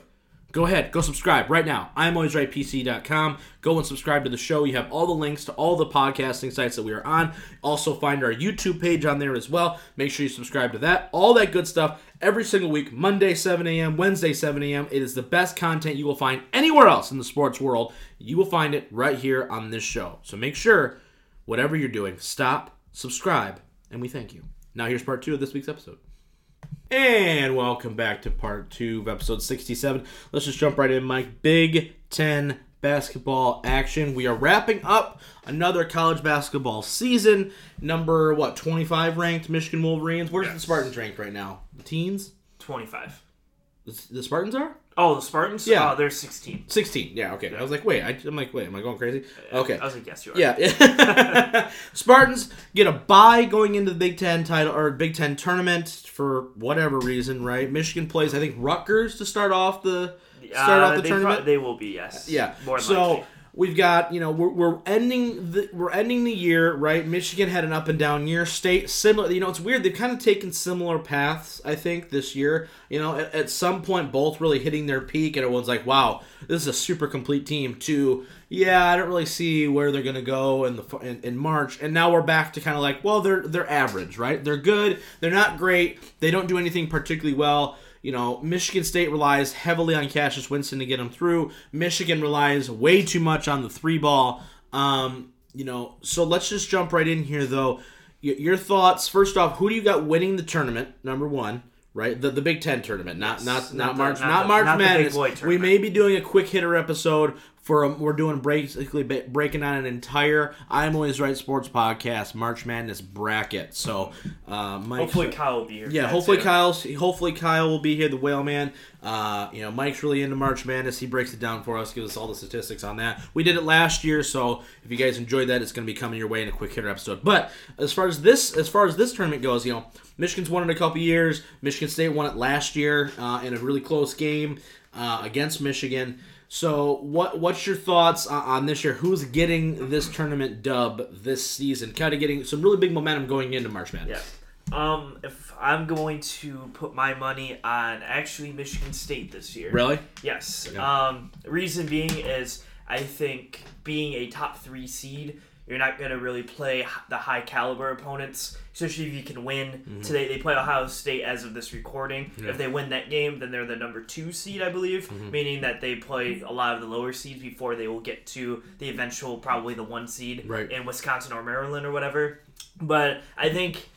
Go ahead, go subscribe right now. I'm always right PC.com. Go and subscribe to the show. You have all the links to all the podcasting sites that we are on. Also find our YouTube page on there as well. Make sure you subscribe to that. All that good stuff every single week, Monday 7 a.m., Wednesday 7 a.m. It is the best content you will find anywhere else in the sports world. You will find it right here on this show. So make sure, whatever you're doing, stop, subscribe, and we thank you. Now here's part two of this week's episode. And welcome back to part two of episode 67. Let's just jump right in, Mike. Big Ten basketball action. We are wrapping up another college basketball season. Number, what, 25 ranked Michigan Wolverines. Where's the Yes. Spartans ranked right now? The teens? 25. The, the Spartans are? Oh, the Spartans? Yeah. Oh, they're 16. 16. Yeah, okay. I was like, wait. I, I'm like, wait, am I going crazy? Okay. I was like, yes, you are. Yeah. <laughs> Spartans get a bye going into the Big Ten title or Big Ten tournament for whatever reason, right? Michigan plays, I think, Rutgers to start off the start Uh, off the they tournament. pro- they will be, yes. yeah. More than so likely. We've got you know we're, we're ending the we're ending the year right. Michigan had an up and down year. State similar. You know it's weird. They've kind of taken similar paths. I think this year. You know at, at some point both really hitting their peak, and everyone's like, wow, this is a super complete team. To yeah, I don't really see where they're gonna go in the in, in March, and now we're back to kind of like, well, they're they're average, right? They're good. They're not great. They don't do anything particularly well. You know, Michigan State relies heavily on Cassius Winston to get them through. Michigan relies way too much on the three ball. Um, you know, so let's just jump right in here, though. Y- Your thoughts. First off, who do you got winning the tournament? Number one, right? The the Big Ten tournament, not Yes. not not, Not the- March, not not, March the Madness. we may be doing a quick hitter episode for a, we're doing basically breaking on an entire I'm always right sports podcast March Madness bracket. So, uh, Mike, Hopefully Kyle will be here. yeah, hopefully too. Kyle's hopefully Kyle will be here, the whale man. Uh, you know, Mike's really into March Madness. He breaks it down for us, gives us all the statistics on that. We did it last year, so if you guys enjoyed that, it's going to be coming your way in a quick hitter episode. But as far as this, as far as this tournament goes, you know, Michigan's won it a couple years. Michigan State won it last year uh, in a really close game uh, against Michigan. So, what what's your thoughts on, on this year? Who's getting this tournament dub this season? Kind of getting some really big momentum going into March Madness. Yeah. Um, if I'm going to put my money on actually Michigan State this year. Really? Yes. Yeah. Um, reason being is I think being a top three seed, you're not going to really play the high caliber opponents, especially if you can win. Mm-hmm. Today they play Ohio State as of this recording. Yeah. If they win that game, then they're the number two seed, I believe, Mm-hmm. meaning that they play a lot of the lower seeds before they will get to the eventual, probably the one seed Right. in Wisconsin or Maryland or whatever. But I think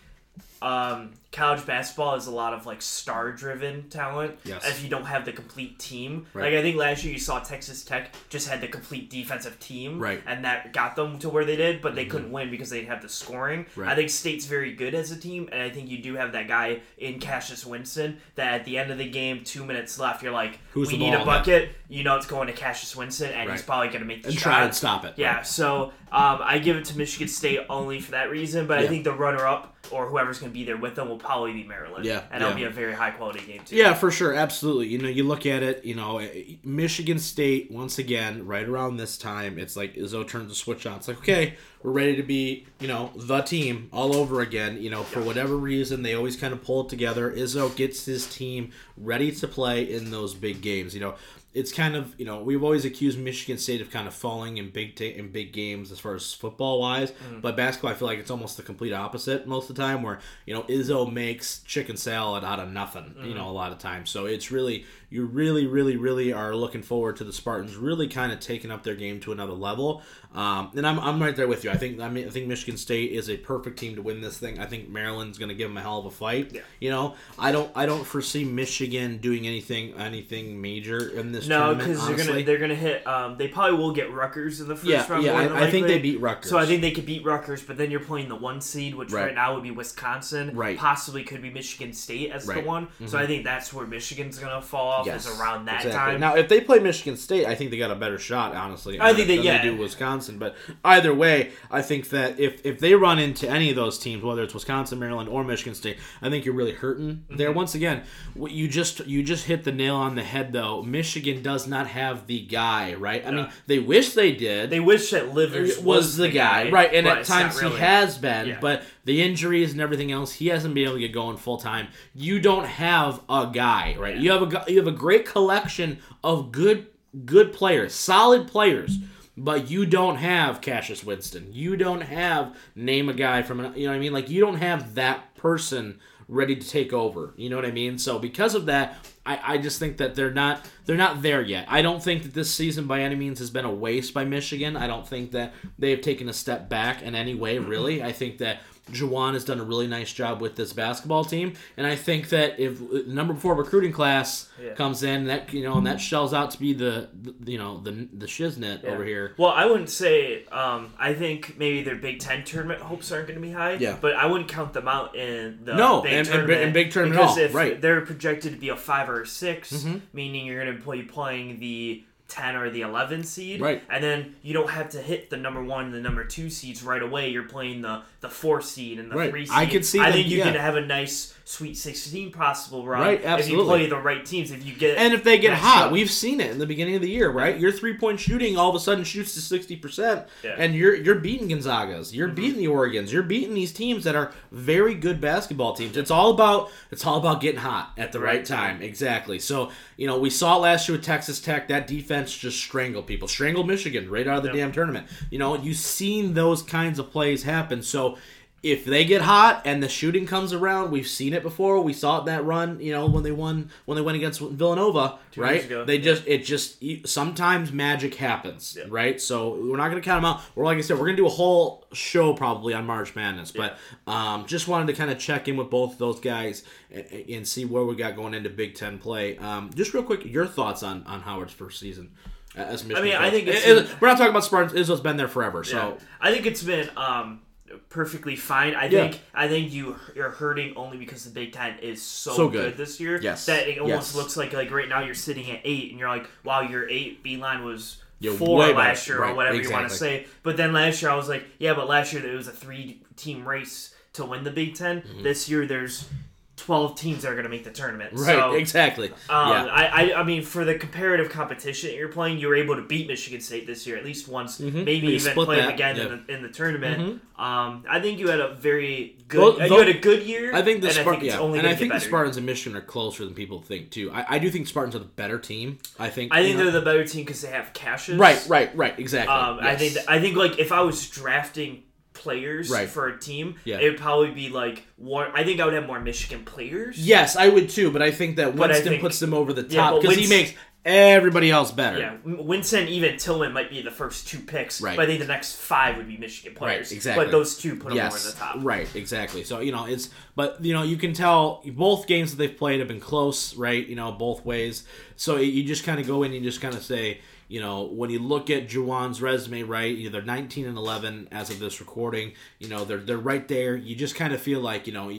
um, college basketball is a lot of like star driven talent. Yes. If you don't have the complete team, Right. like I think last year you saw Texas Tech just had the complete defensive team, Right. Mm-hmm. and that got them to where they did, but they couldn't win because they didn't have the scoring. Right. I think State's very good as a team, and I think you do have that guy in Cassius Winston that at the end of the game, two minutes left, you're like, Who's we need a bucket. You know it's going to Cassius Winston, and he's probably going to make the and shot. try and stop it. Yeah, so um, I give it to Michigan State only for that reason, but I think the runner up or whoever's going to be there with them will probably be Maryland. Yeah, and it'll yeah. be a very high quality game too. Yeah, for sure, absolutely. You know, you look at it. You know, eh, Michigan State once again, right around this time, it's like Izzo turns the switch on. It's like, okay, we're ready to be, you know, the team all over again. You know, for whatever reason, they always kind of pull it together. Izzo gets his team ready to play in those big games. You know, it's kind of you know we've always accused Michigan State of kind of falling in big ta- in big games as far as football wise, mm. but basketball I feel like it's almost the complete opposite most of the time where you know Izzo makes chicken salad out of nothing you mm. know a lot of times. So it's really you really really really are looking forward to the Spartans really kind of taking up their game to another level. Um, and I'm, I'm right there with you. I think I mean I think Michigan State is a perfect team to win this thing. I think Maryland's going to give them a hell of a fight. Yeah. You know I don't I don't foresee Michigan doing anything anything major in this No, because they're gonna they're gonna hit. Um, they probably will get Rutgers in the first Yeah, round. yeah, I- I think they beat Rutgers. So I think they could beat Rutgers, but then you're playing the one seed, which Right. right, now would be Wisconsin. Right. Possibly could be Michigan State as Right. Mm-hmm. the one. So I think that's where Michigan's gonna fall off Yes, is around that exactly. time. Now, if they play Michigan State, I think they got a better shot, honestly. I think yeah. they do Wisconsin. But either way, I think that if if they run into any of those teams, whether it's Wisconsin, Maryland, or Michigan State, I think you're really hurting there. Mm-hmm. Once again, what you just you just hit the nail on the head, though. Michigan does not have the guy, right? I mean, Yeah. they wish they did. they wish that Livers was, the guy, right? And at times really. he has been, Yeah. but the injuries and everything else, he hasn't been able to get going full time. You don't have a guy, right? You have a you have a great collection of good good players, solid players. But you don't have Cassius Winston. You don't have name a guy from an, you know what I mean? Like you don't have that person ready to take over. You know what I mean? So because of that, I, I just think that they're not they're not there yet. I don't think that this season by any means has been a waste by Michigan. I don't think that they have taken a step back in any way, really. I think that Juwan has done a really nice job with this basketball team, and I think that if number four recruiting class Yeah. comes in, that you know, and that shells out to be the, the you know the the shiznit over here. Well, I wouldn't say. Um, I think maybe their Big Ten tournament hopes aren't going to be high. Yeah. But I wouldn't count them out in the No, big and- and tournament. and big tournament because all, if right. Mm-hmm. they're projected to be a five or a 6 meaning you're going to be playing the. 10 or the 11 seed Right. and then you don't have to hit the number one and the number two seeds right away you're playing the the four seed and the Right. three seed I could see i think you yeah. can have a nice sweet 16 possible run Right, if you absolutely. play the right teams if you get And if they get hot, up. we've seen it in the beginning of the year, right? Your three point shooting all of a sudden shoots to sixty percent, Yeah. Mm-hmm. and you're you're beating Gonzagas, you're beating the Oregons, you're beating these teams that are very good basketball teams. It's all about it's all about getting hot at the right, Right time, exactly. So you know we saw it last year with Texas Tech that defense just strangle people, strangled Michigan right out of the Yep. damn tournament. You know you've seen those kinds of plays happen, so if they get hot and the shooting comes around, we've seen it before. We saw it that run, you know, when they won when they went against Villanova, right? years ago. They just it just sometimes magic happens, Yeah. right? So we're not gonna count them out. We're like I said, we're gonna do a whole show probably on March Madness, but um, just wanted to kind of check in with both of those guys and, and see where we got going into Big Ten play. Um, just real quick, your thoughts on on Howard's first season as Michigan. I mean, I think it's- It- it- we're not talking about Spartans. Izzo's been there forever, so. Yeah. I think it's been um, perfectly fine. I Yeah. think I think you you're hurting only because the Big Ten is so, So good. good. this year. Yes. that it almost Yes. looks like like right now you're sitting at eight and you're like, wow, your eight Beeline was. Yeah, Four last year, Right, or whatever you want to say. But then last year, I was like, yeah, but last year it was a three team race to win the Big 10 Mm-hmm. This year, there's 12 teams that are going to make the tournament. Right, So, exactly. um, yeah. I, I, I mean, for the comparative competition that you're playing, you were able to beat Michigan State this year at least once, maybe You even play them again. Mm-hmm. in, the, in the tournament. Um, I think you had a very good, uh, you had a good year. I think the and I think yeah, only and I think the. Spartans and Michigan are closer than people think too. I, I do think Spartans are the better team. I think. I think know- they're the better team because they have Cassius. right, right, right. Exactly. Um, I think I think like if I was drafting players Right. for a team, Yeah. it would probably be like one. I think I would have more Michigan players. Yes, I would too, but I think that Winston think- puts them over the top because he makes everybody else better. Yeah, Winston, even Tillman might be the first two picks, Right. but I think the next five would be Michigan players. exactly. But those two put them Yes, over the top. right, exactly. So you know it's, but you know you can tell both games that they've played have been close, right? You know both ways. So you just kind of go in and you just kind of say, you know, when you look at Juwan's resume, right? You know, they're 19 and 11 as of this recording. You know, they're they're right there. You just kind of feel like you know.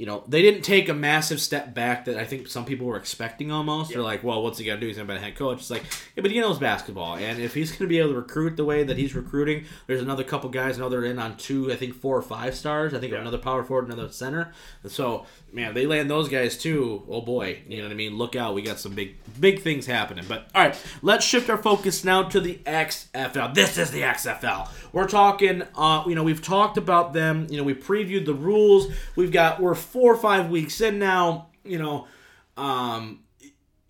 You know, they didn't take a massive step back that I think some people were expecting almost. They're like, well, what's he going to do? He's going to be a head coach. It's like, yeah, but he knows basketball. And if he's going to be able to recruit the way that he's recruiting, there's another couple guys, they're in on two, I think four or five stars. I think another power forward, another center. And so, man, they land those guys too. Oh boy, you know what I mean? Look out. We got some big, big things happening. But all right, let's shift our focus now to the XFL. This is the XFL. We're talking, uh, you know, we've talked about them. You know, we previewed the rules. We've got, we're four or five weeks in now. You know, um,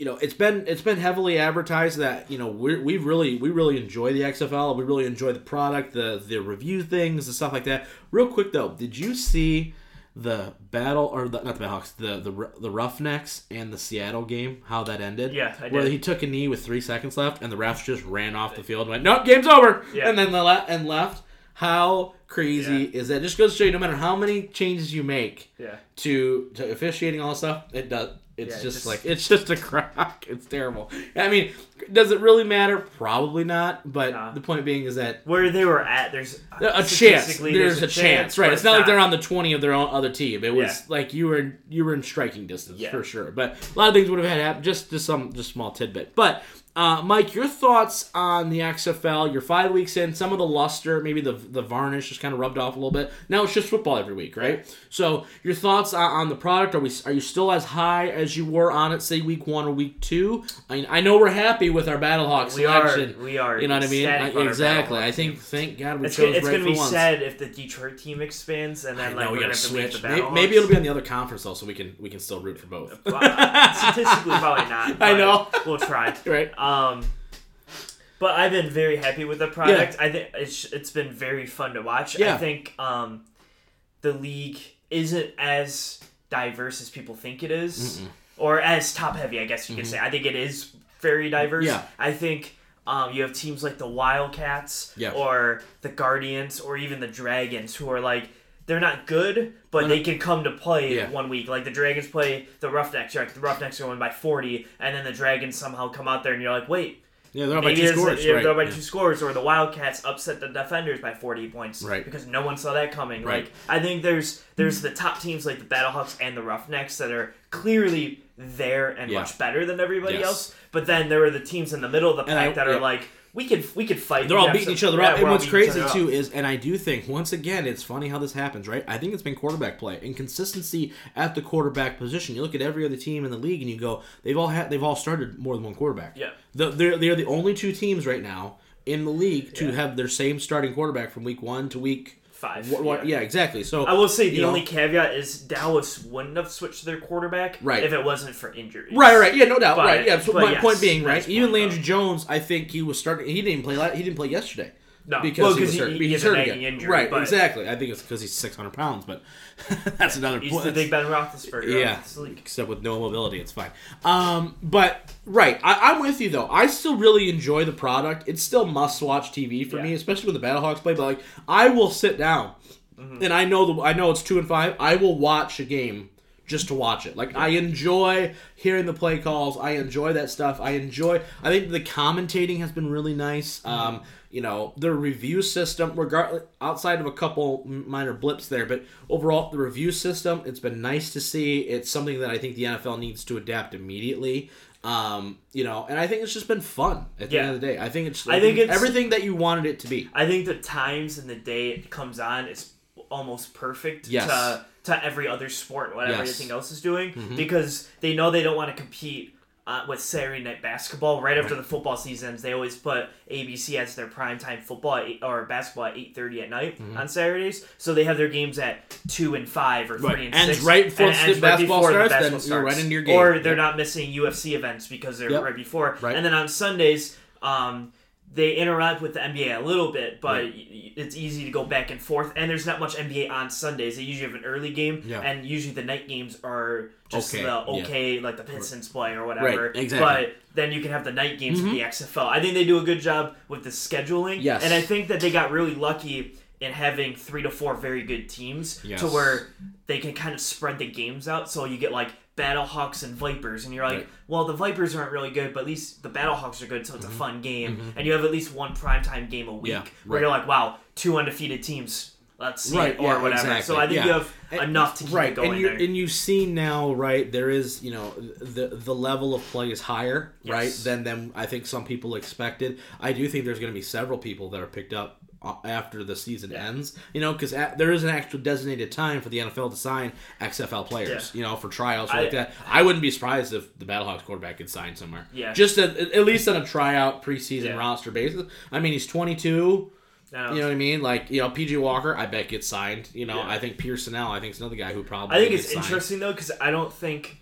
you know, it's been it's been heavily advertised that you know we we really we really enjoy the XFL. We really enjoy the product, the the review things, and stuff like that. Real quick though, did you see the battle or the, not the Battlehawks, the the the Roughnecks and the Seattle game? How that ended? Yeah, I Where he took a knee with three seconds left, and the refs just ran off the field and went, "Nope, game's over," Yeah. and then the le- and left. How crazy is that? Just goes to show you, no matter how many changes you make, Yeah. to to officiating all this stuff, it does. It's Yeah, just, just- like it's just a <laughs> crock. It's terrible. I mean, does it really matter? Probably not. But Nah. the point being is that Where they were at, there's uh, a chance. statistically, There's, a chance, right? It's not like they're on the twenty of their own other team. It was Yeah. like you were you were in striking distance Yeah. for sure. But a lot of things would have had happen. Just just some just small tidbit. But uh, Mike, your thoughts on the XFL? You're five weeks in. Some of the luster, maybe the the varnish, just kind of rubbed off a little bit. Now it's just football every week, right? So your thoughts on, on the product? Are we are you still as high as you were on it, say week one or week two? I mean, I know we're happy with our Battlehawks We are. We are. You know what I mean? I- exactly. I think. Thank God we It's, chose gonna, it's right gonna be once. sad if the Detroit team expands and then I like know we we're gotta gonna have to leave switch. the Maybe, Battlehawks. maybe it'll be on the other conference though, so we can we can still root for both. Statistically probably not. <laughs> I know. We'll try. <laughs> right? Um, but I've been very happy with the product. I think it's it's been very fun to watch. Yeah. I think um, the league isn't as diverse as people think it is, or as top heavy. I guess you could say. I think it is very diverse. Mm-hmm. Yeah. I think. Um, you have teams like the Wildcats Yeah. or the Guardians or even the Dragons who are like they're not good, but they can come to play Yeah. one week. Like the Dragons play the Roughnecks, like the Roughnecks are going by forty, and then the Dragons somehow come out there and you're like, wait, Yeah, they're up by two scores. right. they're by yeah. two scores, or the Wildcats upset the Defenders by forty points, Right. Because no one saw that coming. Right. Like I think there's there's the top teams like the Battlehawks and the Roughnecks that are clearly there and Yeah. much better than everybody Yes. else. But then there are the teams in the middle of the And I- pack that are like. We could we could fight. They're all beating some- each other up. we're And what's crazy too is, and I do think once again, it's funny how this happens, right? I think it's been quarterback play and consistency at the quarterback position. You look at every other team in the league, and you go, they've all had, they've all started more than one quarterback. Yeah. The, they're they're the only two teams right now in the league to Yeah. have their same starting quarterback from week one to week Five, What, what, yeah. yeah. exactly. So I will say the you know- only caveat is Dallas wouldn't have switched their quarterback Right. if it wasn't for injuries. Right, right, yeah, no doubt, But- right, yeah. So my yes, point being, right, even Landry Jones, I think he was starting. He didn't play. la- He didn't play yesterday. No, because well, he was hurt. he he's hurt again. injury, right, exactly. I think it's because he's six hundred pounds, but <laughs> that's another He's point. the big Ben Roethlisberger. Yeah. Of this league. except with no mobility, it's fine. Um, but right, I, I'm with you though. I still really enjoy the product. It's still must-watch TV for Yeah. me, especially when the Battlehawks play. But like, I will sit down, Mm-hmm. and I know the I know it's two and five. I will watch a game just to watch it. Like I enjoy hearing the play calls. I enjoy that stuff. I enjoy. I think the commentating has been really nice. Um, you know the review system, regardless outside of a couple minor blips there, but overall the review system, it's been nice to see. It's something that I think the NFL needs to adapt immediately. Um, you know, and I think it's just been fun at the Yeah. end of the day. I think it's I think it's- everything that you wanted it to be. I think the times and the day it comes on is almost perfect Yes. to to every other sport, whatever Yes. anything else is doing, Mhm. because they know they don't want to compete. Uh, with Saturday night basketball, right after the football season ends, they always put ABC as their primetime football eight, or basketball at eight thirty at night on Saturdays. So they have their games at two and five or three Mm-hmm. Right. and Ends six. right before and ends the basketball before the starts, then basketball you're right starts. into your game. Or they're Yep. not missing UFC events because they're Yep. right before. Right. And then on Sundays, um, they interact with the NBA a little bit, but Right. y- y- it's easy to go back and forth. And there's not much NBA on Sundays. They usually have an early game, Yeah. and usually the night games are just Okay, the yeah. okay, like the Pistons play or whatever. Right, exactly. But then you can have the night games with the mm-hmm. XFL. I think they do a good job with the scheduling. Yes. And I think that they got really lucky in having three to four very good teams Yes. to where they can kind of spread the games out. So you get like Battlehawks and Vipers, and you're like, Right. well, the Vipers aren't really good, but at least the Battlehawks are good, so it's Mm-hmm. a fun game. And you have at least one primetime game a week Yeah, where right. you're like, wow, two undefeated teams. Let's see Right, or yeah, whatever. exactly, So I think yeah. you have And- enough to keep right, it going and you there. and you see now, right? There is, you know, the the level of play is higher, right, than than I think some people expected. I do think there's going to be several people that are picked up Uh, after the season ends, you know, because there is an actual designated time for the NFL to sign XFL players, Yeah. you know, for tryouts or I- like that. I wouldn't be surprised if the Battlehawks quarterback gets signed somewhere, Yeah. just at, at least on a tryout preseason Yeah. roster basis. I mean, he's 22. No. You know what I mean? Like, you know, PJ Walker, I bet gets signed. You know, Yeah. I think Pierson-El, I think is another guy who probably I think it's signed. interesting though because I don't think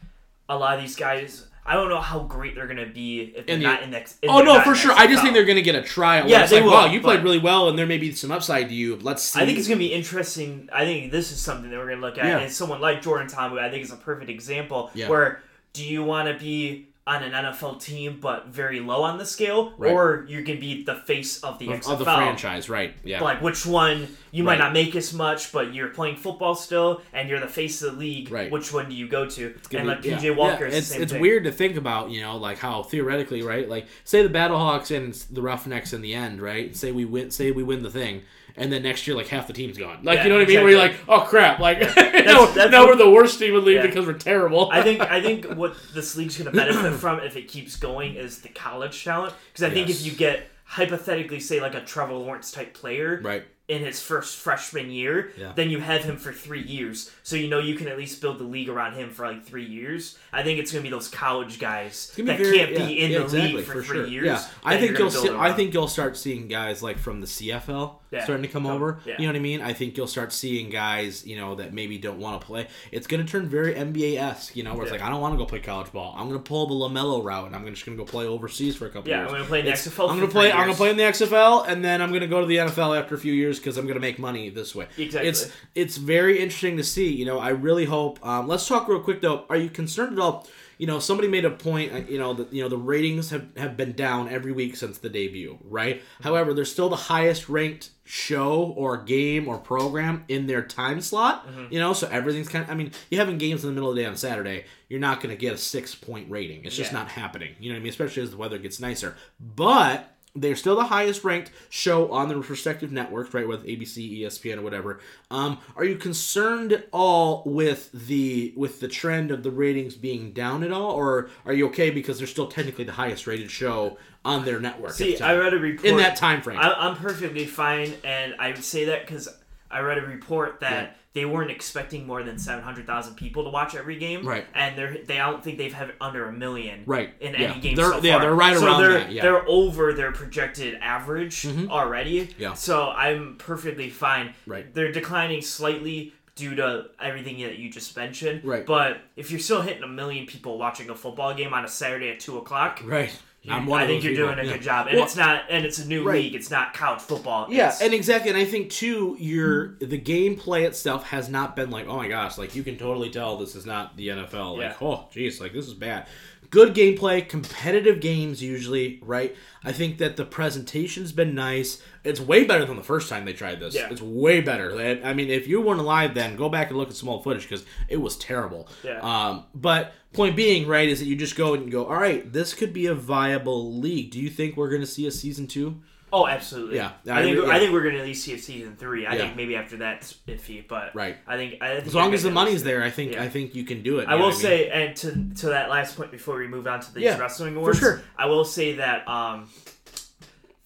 a lot of these guys. I don't know how great they're gonna be if they're In the- not in next. Oh no, for sure. I just think they're going to get a tryout. Yeah, Yeah, it's they like, will, wow, you played really well, and there may be some upside to you. Let's see. I think it's gonna be interesting. I think this is something that we're gonna look at. Yeah. And someone like Jordan Ta'amu, I think is a perfect example. Yeah. Where do you want to be on an NFL team but very low on the scale, Right. or you can be the face of the of, XFL? of the franchise, right? Yeah. Like which one you might not make as much, but you're playing football still, and you're the face of the league. Right. Which one do you go to? And like be- PJ yeah. Walker Yeah, is the it's it's thing. weird to think about, you know, like how theoretically, right? Like say the Battlehawks and the Roughnecks in the end, right? Say we win, say we win the thing, and then next year like half the team's gone. Like Yeah, you know what I mean? Where you're like, oh crap, like <laughs> no, that's now we're the worst team in the league Yeah. because we're terrible. I think I think <laughs> what this league's going to benefit from if it keeps going is the college talent. Because I think if you get hypothetically say like a Trevor Lawrence type player right. in his first freshman year, Yeah. then you have him for three years. So you know you can at least build the league around him for like three years. I think it's going to be those college guys that very- can't be in yeah, the exactly, league for, for three sure. years. Yeah, I think you'll see, I think you'll start seeing guys like from the CFL Yeah. starting to come over. yeah. You know what I mean? I think you'll start seeing guys, you know, that maybe don't want to play. It's going to turn very NBA esque. You know, where it's Yeah. like I don't want to go play college ball. I'm going to pull the Lamelo route, and I'm just going to go play overseas for a couple Yeah, years. I'm going to play in the It's- XFL. I'm gonna play. I'm gonna play in the XFL, and then I'm gonna go to the NFL after a few years because I'm gonna make money this way. Exactly. It's it's very interesting to see. You know, I really hope. Um, let's talk real quick though. Are you concerned at all? You know, somebody made a point. uh, You know, that you know the ratings have have been down every week since the debut, right? However, they're still the highest ranked show or game or program in their time slot. You know, so everything's kind of. I mean, you having games in the middle of the day on Saturday, you're not gonna get a six point rating. It's just Yeah. not happening. You know what I mean? Especially as the weather gets nicer, but they're still the highest ranked show on the respective networks, right? With ABC, ESPN, or whatever. Um, are you concerned at all with the with the trend of the ratings being down at all, or are you okay because they're still technically the highest rated show on their network? See, I read a report in that time frame. I, I'm perfectly fine, and I would say that because I read a report that Yeah. They weren't expecting more than seven hundred thousand people to watch every game, Right. And they're they I don't think they've had under a million, Right. in Yeah. any game They're- so yeah, they're right so around they're, that, yeah. They're over their projected average mm-hmm. already. Yeah. So I'm perfectly fine. Right. They're declining slightly. Due to everything that you just mentioned, Right. But if you're still hitting a million people watching a football game on a Saturday at two o'clock, right. You- I'm one I think you're people, doing a yeah. good job, and Well- it's not, and it's a new Right. league. It's not college football. Yeah, It's- and exactly, and I think too, your the gameplay itself has not been like, oh my gosh, like you can totally tell this is not the NFL. Like, Yeah. oh jeez, like this is bad. Good gameplay, competitive games usually, right? I think that the presentation's been nice. It's way better than the first time they tried this. Yeah. It's way better. I mean, if you weren't alive then, go back and look at some old footage because it was terrible. Yeah. Um, but point being, right, is that you just go and you go, all right, this could be a viable league. Do you think we're going to see a season two? Oh, absolutely. Yeah. I, I think agree, I think we're gonna at least see a season three. I Yeah. think maybe after that's iffy, but Right. I think I think As long as the money's there, I think Yeah. I think you can do it. I you know will mean? say, and to to that last point before we move on to these Yeah, wrestling awards, sure. I will say that um,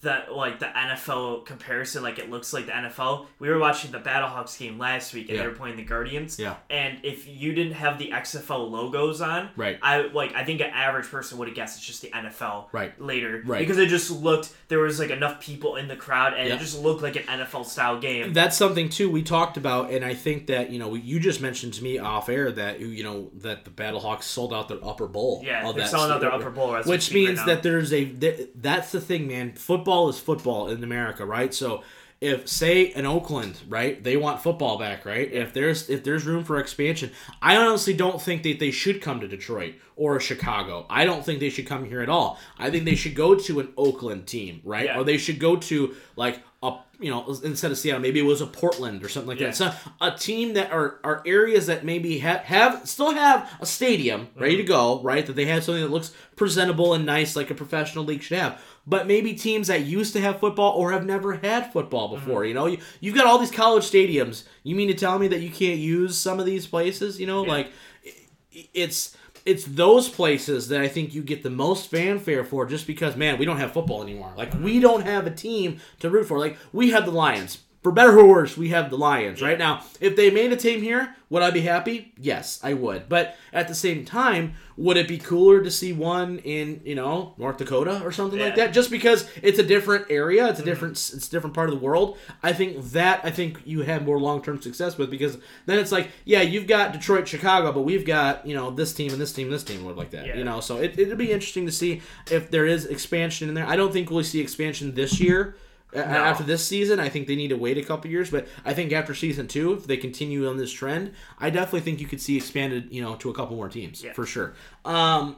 that like the NFL comparison, like it looks like the NFL. We were watching the Battlehawks game last week, and Yeah. they were playing the Guardians. Yeah. And if you didn't have the XFL logos on, Right. I like I think an average person would have guessed it's just the NFL. Right. Later. Right. Because it just looked there was like enough people in the crowd, and Yeah. it just looked like an NFL style game. That's something too we talked about, and I think that you know you just mentioned to me off air that you know that the Battlehawks sold out their upper bowl. Yeah, they're selling out their upper bowl which speak right means that there's a th- that's the thing, man. Football is football in America, right? So if say in Oakland, right, they want football back, right? If there's if there's room for expansion, I honestly don't think that they should come to Detroit or Chicago. I don't think they should come here at all. I think they should go to an Oakland team, right? Yeah. Or they should go to like a you know instead of Seattle, maybe it was a Portland or something like Yeah. that. So a team that are are areas that maybe have have still have a stadium ready to mm-hmm. go, right? That they have something that looks presentable and nice, like a professional league should have. But maybe teams that used to have football or have never had football mm-hmm. before. You know, you, you've got all these college stadiums. You mean to tell me that you can't use some of these places? You know, like i- it's it's those places that I think you get the most fanfare for just because man, we don't have football anymore. Like we don't have a team to root for. Like we have the Lions. For better or worse, we have the Lions right now. If they made a team here, would I be happy? Yes, I would. But at the same time, would it be cooler to see one in you know North Dakota or something like that? Just because it's a different area, it's a mm-hmm. different it's a different part of the world. I think that I think you have more long term success with because then it's like yeah, you've got Detroit, Chicago, but we've got you know this team and this team, and this team, or like that. Yeah. You know, so it it'll be interesting to see if there is expansion in there. I don't think we'll see expansion this year. A- After this season, I think they need to wait a couple years, but I think after season two, if they continue on this trend, I definitely think you could see expanded, you know, to a couple more teams Yeah. for sure. Um,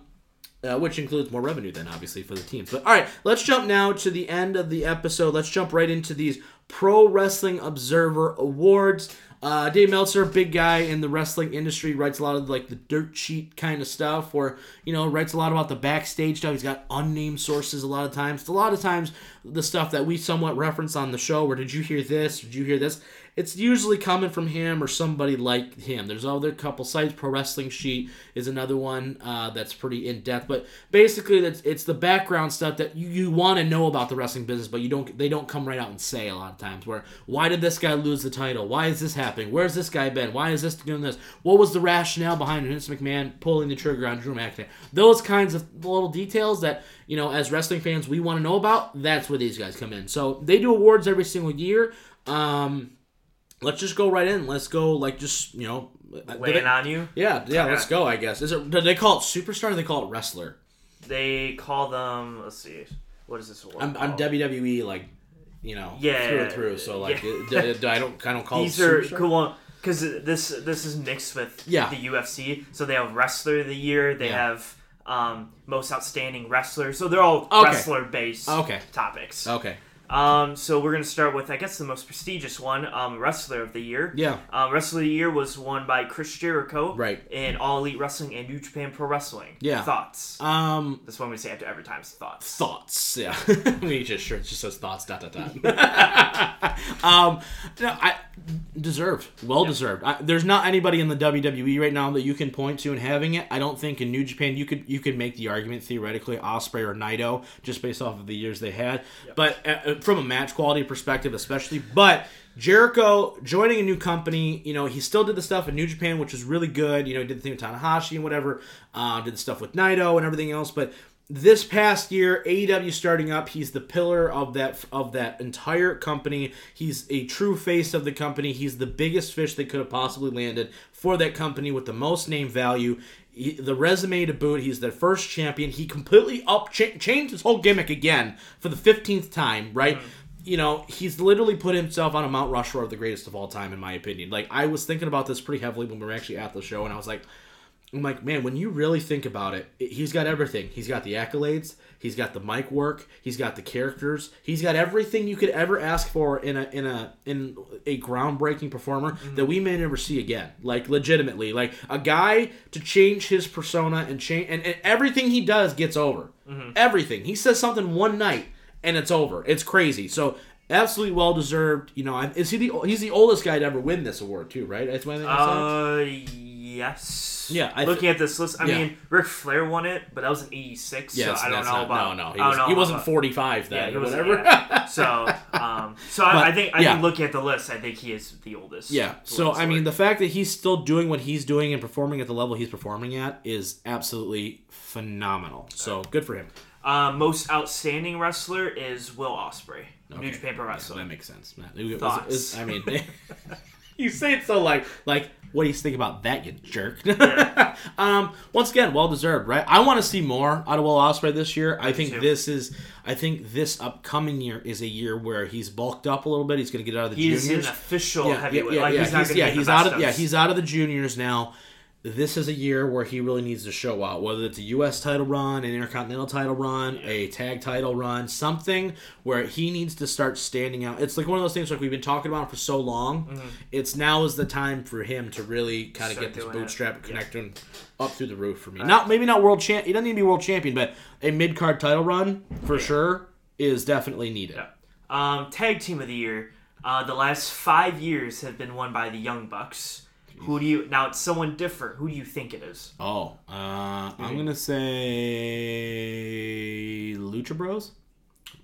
uh, which includes more revenue then obviously for the teams but all right let's jump now to the end of the episode let's jump right into these pro wrestling observer awards uh, dave meltzer big guy in the wrestling industry writes a lot of like the dirt sheet kind of stuff or you know writes a lot about the backstage stuff. He's got unnamed sources a lot of times. A lot of times the stuff that we somewhat reference on the show where did you hear this? Did you hear this it's usually coming from him or somebody like him. There's other couple sites. Pro Wrestling Sheet is another one uh, that's pretty in depth. But basically, that's it's the background stuff that you, you want to know about the wrestling business, but you don't. They don't come right out and say a lot of times. Where why did this guy lose the title? Why is this happening? Where's this guy been? Why is this doing this? What was the rationale behind Vince McMahon pulling the trigger on Drew McIntyre? Those kinds of little details that you know, as wrestling fans, we want to know about. That's where these guys come in. So they do awards every single year. Um, let's just go right in. Let's go like just you know. Weighing they- on you. yeah, yeah. Let's go. I guess is it? Do they call it superstar? or they call it wrestler? They call them. Let's see. What is this? I'm, I'm? WWE like, you know, Yeah, through and through. So like, yeah. d- d- I don't, I don't call These it are cool because this this is mixed with Yeah. the UFC. So they have wrestler of the year. They Yeah. have um, most outstanding wrestler. So they're all Okay. wrestler based Okay. topics. Okay. Um, so we're gonna start with I guess the most prestigious one, um, wrestler of the year. Yeah. Um, wrestler of the year was won by Chris Jericho. Right. In All Elite Wrestling and New Japan Pro Wrestling. Yeah. Thoughts. Um. That's one we say after every time. is Thoughts. Thoughts. Yeah. <laughs> we just sure it just says thoughts. Dot dot dot. <laughs> um. No, I deserved. Well deserved. I, there's not anybody in the WWE right now that you can point to and having it. I don't think in New Japan you could you could make the argument theoretically Ospreay or Naito just based off of the years they had. But uh, from a match quality perspective, especially, but. Jericho joining a new company, you know, he still did the stuff in New Japan, which was really good. You know, he did the thing with Tanahashi and whatever, uh, did the stuff with Naito and everything else. But this past year, AEW starting up, he's the pillar of that of that entire company. He's a true face of the company. He's the biggest fish they could have possibly landed for that company with the most name value. He- the resume to boot, he's their first champion. He completely up cha- changed his whole gimmick again for the fifteenth time, right? Mm-hmm. you know, he's literally put himself on a Mount Rushmore of the greatest of all time, in my opinion. Like, I was thinking about this pretty heavily when we were actually at the show, and I was like, I'm like, man, when you really think about it, he's got everything. He's got the accolades, he's got the mic work, he's got the characters, he's got everything you could ever ask for in a in a in a groundbreaking performer that we may never see again. Like legitimately, like a guy to change his persona and change and, and everything he does gets over. Everything he says something one night and it's over. It's crazy. So absolutely well deserved. You know, is he the he's the oldest guy to ever win this award too, right? That's think Uh, Yes. Yeah, I Looking at this list, I yeah. mean, Ric Flair won it, but that was an '86, Yes, so I don't know not, about. no, no, he, was, he wasn't about- 45 then he or whatever. yeah. So, <laughs> um, so But, I, I think I yeah. think looking at the list, I think he is the oldest. Yeah. So I mean, the fact that he's still doing what he's doing and performing at the level he's performing at is absolutely phenomenal. So good for him. uh, most outstanding wrestler is Will Ospreay, New Japan Pro Yeah, Wrestling. that makes sense. Matt. It was- Thoughts? it's- I mean, <laughs> <laughs> <laughs> you say it so like like. What do you think about that, you jerk? <laughs> um, once again, well deserved, right? I want to see more out of Will Ospreay this year. I think this is, I think this upcoming year is a year where he's bulked up a little bit. He's going to get out of the He's juniors an official heavyweight. like yeah, he's he's, yeah, he's out of yeah, he's out of the juniors now. This is a year where he really needs to show out, whether it's a U.S. title run, an Intercontinental title run, a tag title run, something where he needs to start standing out. It's like one of those things like we've been talking about for so long. It's now is the time for him to really kind of Mm-hmm. Get this bootstrap connecting up through the roof for me. Not maybe not world champ. He doesn't need to be world champion, but a mid card title run for sure is definitely needed. Yeah. Um, tag team of the year. Uh, the last five years have been won by the Young Bucks. Who do you now? It's someone different. Who do you think it is? Oh, uh, I'm gonna say Lucha Bros.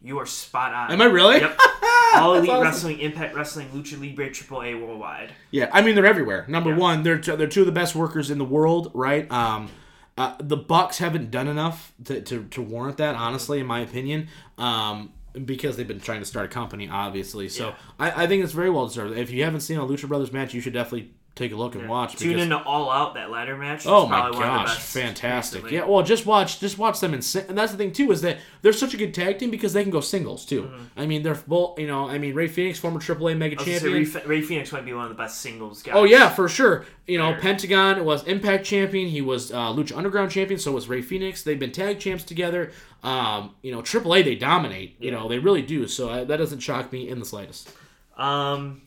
You are spot on. Am I really? Yep. <laughs> All Elite awesome. Wrestling, Impact Wrestling, Lucha Libre, Triple A worldwide. Yeah, I mean they're everywhere. Number Yeah. one, they're t- they're two of the best workers in the world, right? Um, uh, the Bucks haven't done enough to, to, to warrant that, honestly, in my opinion. Um, because they've been trying to start a company, obviously. So Yeah. I, I think it's very well deserved. If you haven't seen a Lucha Brothers match, you should definitely take a look and watch. Tune because- into All Out that ladder match. Oh my probably one of the gosh, fantastic! Yeah, well, just watch, just watch them in, and that's the thing too is that they're such a good tag team because they can go singles too. I mean, they're both, you know, I mean, Rey Fenix, former AAA Mega I was gonna say, champion. Rey, Rey Fenix might be one of the best singles guys. Oh yeah, for sure. You know, There. Pentagon was Impact champion. He was uh, Lucha Underground champion. So was Rey Fenix. They've been tag champs together. Um, you know, AAA they dominate. You know, they really do. So uh, that doesn't shock me in the slightest. Um,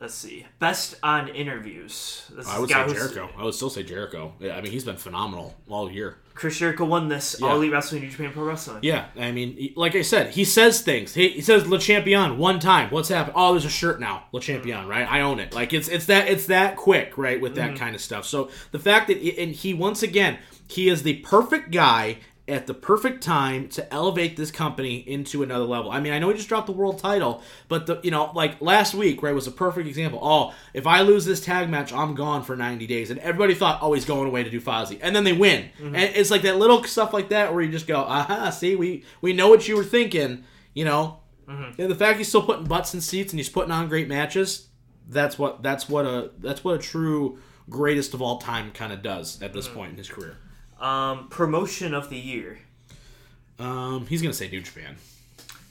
let's see. Best on interviews. This I would say Jericho. I would still say Jericho. Yeah, I mean, he's been phenomenal all year. Chris Jericho won this Yeah. All Elite Wrestling New Japan Pro Wrestling. Yeah, I mean, like I said, he says things. He, he says Le Champion one time. What's happened? Oh, there's a shirt now. Le Champion, right? I own it. Like it's it's that it's that quick, right? With that mm-hmm. kind of stuff. So the fact that and he once again he is the perfect guy at the perfect time to elevate this company into another level. I mean, I know he just dropped the world title, but the you know like last week, right, was a perfect example. Oh, if I lose this tag match, I'm gone for 90 days, and everybody thought, oh, he's going away to do Fozzy, and then they win, mm-hmm. and it's like that little stuff like that where you just go, aha, see, we we know what you were thinking, you know. Mm-hmm. And the fact he's still putting butts in seats and he's putting on great matches, that's what that's what a that's what a true greatest of all time kind of does at this mm-hmm. point in his career. Um, promotion of the year. Um, he's gonna say New Japan.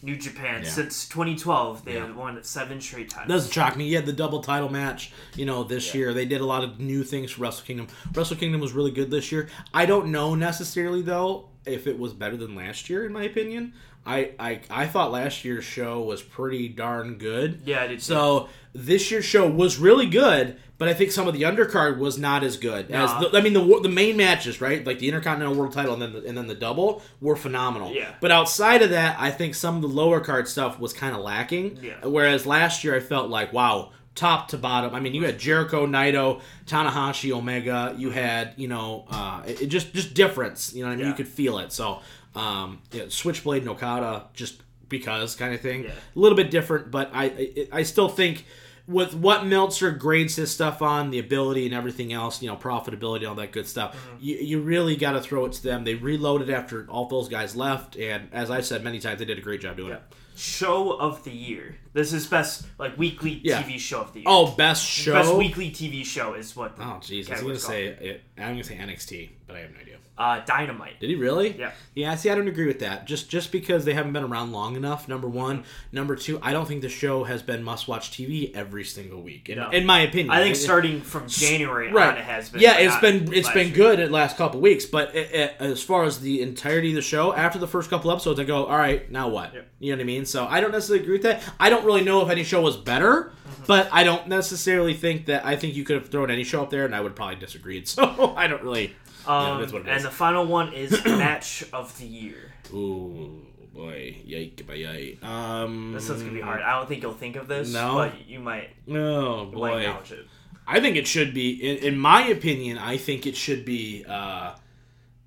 New Japan. Yeah. Since 2012, they Yeah. have won seven straight times. Doesn't shock me. He had the double title match, you know, this year. They did a lot of new things for Wrestle Kingdom. Wrestle Kingdom was really good this year. I don't know necessarily though if it was better than last year, in my opinion. I I, I thought last year's show was pretty darn good. Yeah, I did. too. So this year's show was really good, but I think some of the undercard was not as good as the, I mean the the main matches, right? Like the Intercontinental World Title and then the, and then the double were phenomenal. Yeah. But outside of that, I think some of the lower card stuff was kind of lacking. Yeah. Whereas last year, I felt like wow. Top to bottom. I mean, you had Jericho, Naito, Tanahashi, Omega. You had, you know, uh, it, it just just difference. You know what I mean? Yeah. You could feel it. So, um, yeah, Switchblade, and Okada, just because kind of thing. Yeah. A little bit different, but I, I I still think with what Meltzer grades his stuff on, the ability and everything else, you know, profitability, all that good stuff, Mm-hmm. you, you really got to throw it to them. They reloaded after all those guys left, and as I've said many times, they did a great job doing it. show of the year. This is best like weekly Yeah. TV show of the year. Oh, best show. best weekly TV show is what. The Oh, jeez, I was gonna say it, I'm gonna say NXT, but I have no idea. Uh, Dynamite. Did he really? Yeah. Yeah. See, I don't agree with that. Just just because they haven't been around long enough. Number one. Number two. I don't think the show has been must-watch TV every single week. In, No. in my opinion, I think It- starting from January right. on, it has been. Yeah, it's been it's been year. good at last couple weeks, but it, it, as far as the entirety of the show, after the first couple episodes, I go, all right, now what? Yep. You know what I mean? So I don't necessarily agree with that. I don't really know if any show was better, Mm-hmm. but I don't necessarily think that. I think you could have thrown any show up there, and I would probably disagreed. <laughs> So I don't really. Um, that's what it and the final one is <coughs> match of the year. Ooh boy, yike, by yike. Um, This one's gonna be hard. I don't think you'll think of this. No? but you might. No, boy. acknowledge it. I think it should be, in, in my opinion, I think it should be uh,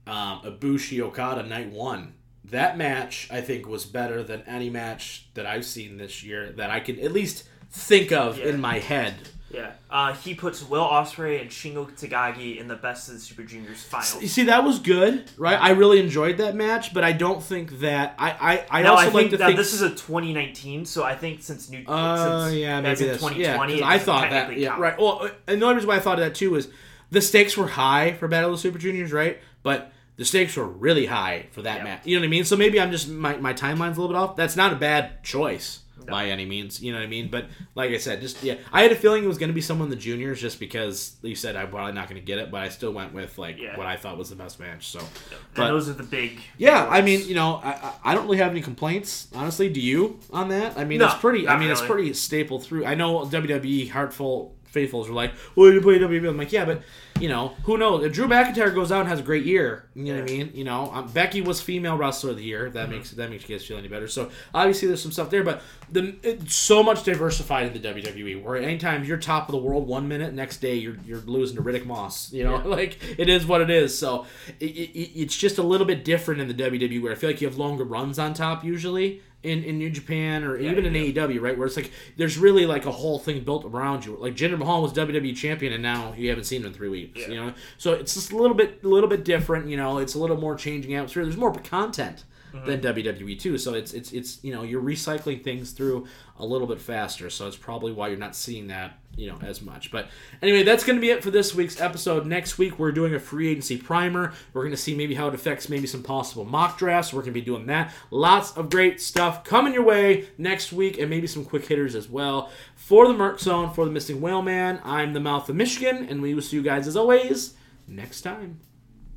um, Ibushi Okada night one. That match, I think, was better than any match that I've seen this year that I can at least think of Yeah. in my head. Yeah, uh, he puts Will Ospreay and Shingo Takagi in the Best of the Super Juniors final. You see, that was good, right? I really enjoyed that match, but I don't think that I I, I Now also I like think to that think this is a 2019, so I think since new, Oh since yeah, maybe that's yeah. 2020, 'cause it I thought that yeah count. right. Well, uh, another reason why I thought of that too was the stakes were high for Battle of the Super Juniors, right? But the stakes were really high for that Yeah. match. You know what I mean? So maybe I'm just my my timeline's a little bit off. That's not a bad choice No. by any means. You know what I mean? But like I said, just yeah, I had a feeling it was going to be someone in the juniors just because you said I'm probably not going to get it, but I still went with like Yeah. what I thought was the best match. So. And But- those are the big. Yeah, big I mean, you know, I, I don't really have any complaints, honestly. Do you on that? I mean, No, it's pretty. I mean, it's pretty staple through. I know WWE heartful faithfuls were like, "Well, you play WWE." I'm like, yeah, but you know, who knows? If Drew McIntyre goes out and has a great year, you know what I mean? You know, um, Becky was female wrestler of the year. Mm-hmm. That makes that makes you guys feel any better. So obviously, there's some stuff there, but the it's so much diversified in the WWE. Where anytime you're top of the world one minute, next day you're you're losing to Riddick Moss. You know, Yeah. <laughs> like it is what it is. So it, it, it's just a little bit different in the WWE where I feel like you have longer runs on top usually in, in New Japan or even in you AEW, right? Where it's like there's really like a whole thing built around you. Like Jinder Mahal was WWE champion and now you haven't seen him in three weeks. Yeah. You know, so it's just a little bit a little bit different. You know, it's a little more changing atmosphere. There's more content. Mm-hmm. Than WWE too, so it's it's it's you know you're recycling things through a little bit faster, so it's probably why you're not seeing that you know as much. But anyway, that's going to be it for this week's episode. Next week we're doing a free agency primer. We're going to see maybe how it affects maybe some possible mock drafts. We're going to be doing that. Lots of great stuff coming your way next week, and maybe some quick hitters as well. For the Merc Zone, for the Missing Whale Man, I'm the Mouth of Michigan, and we will see you guys as always next time.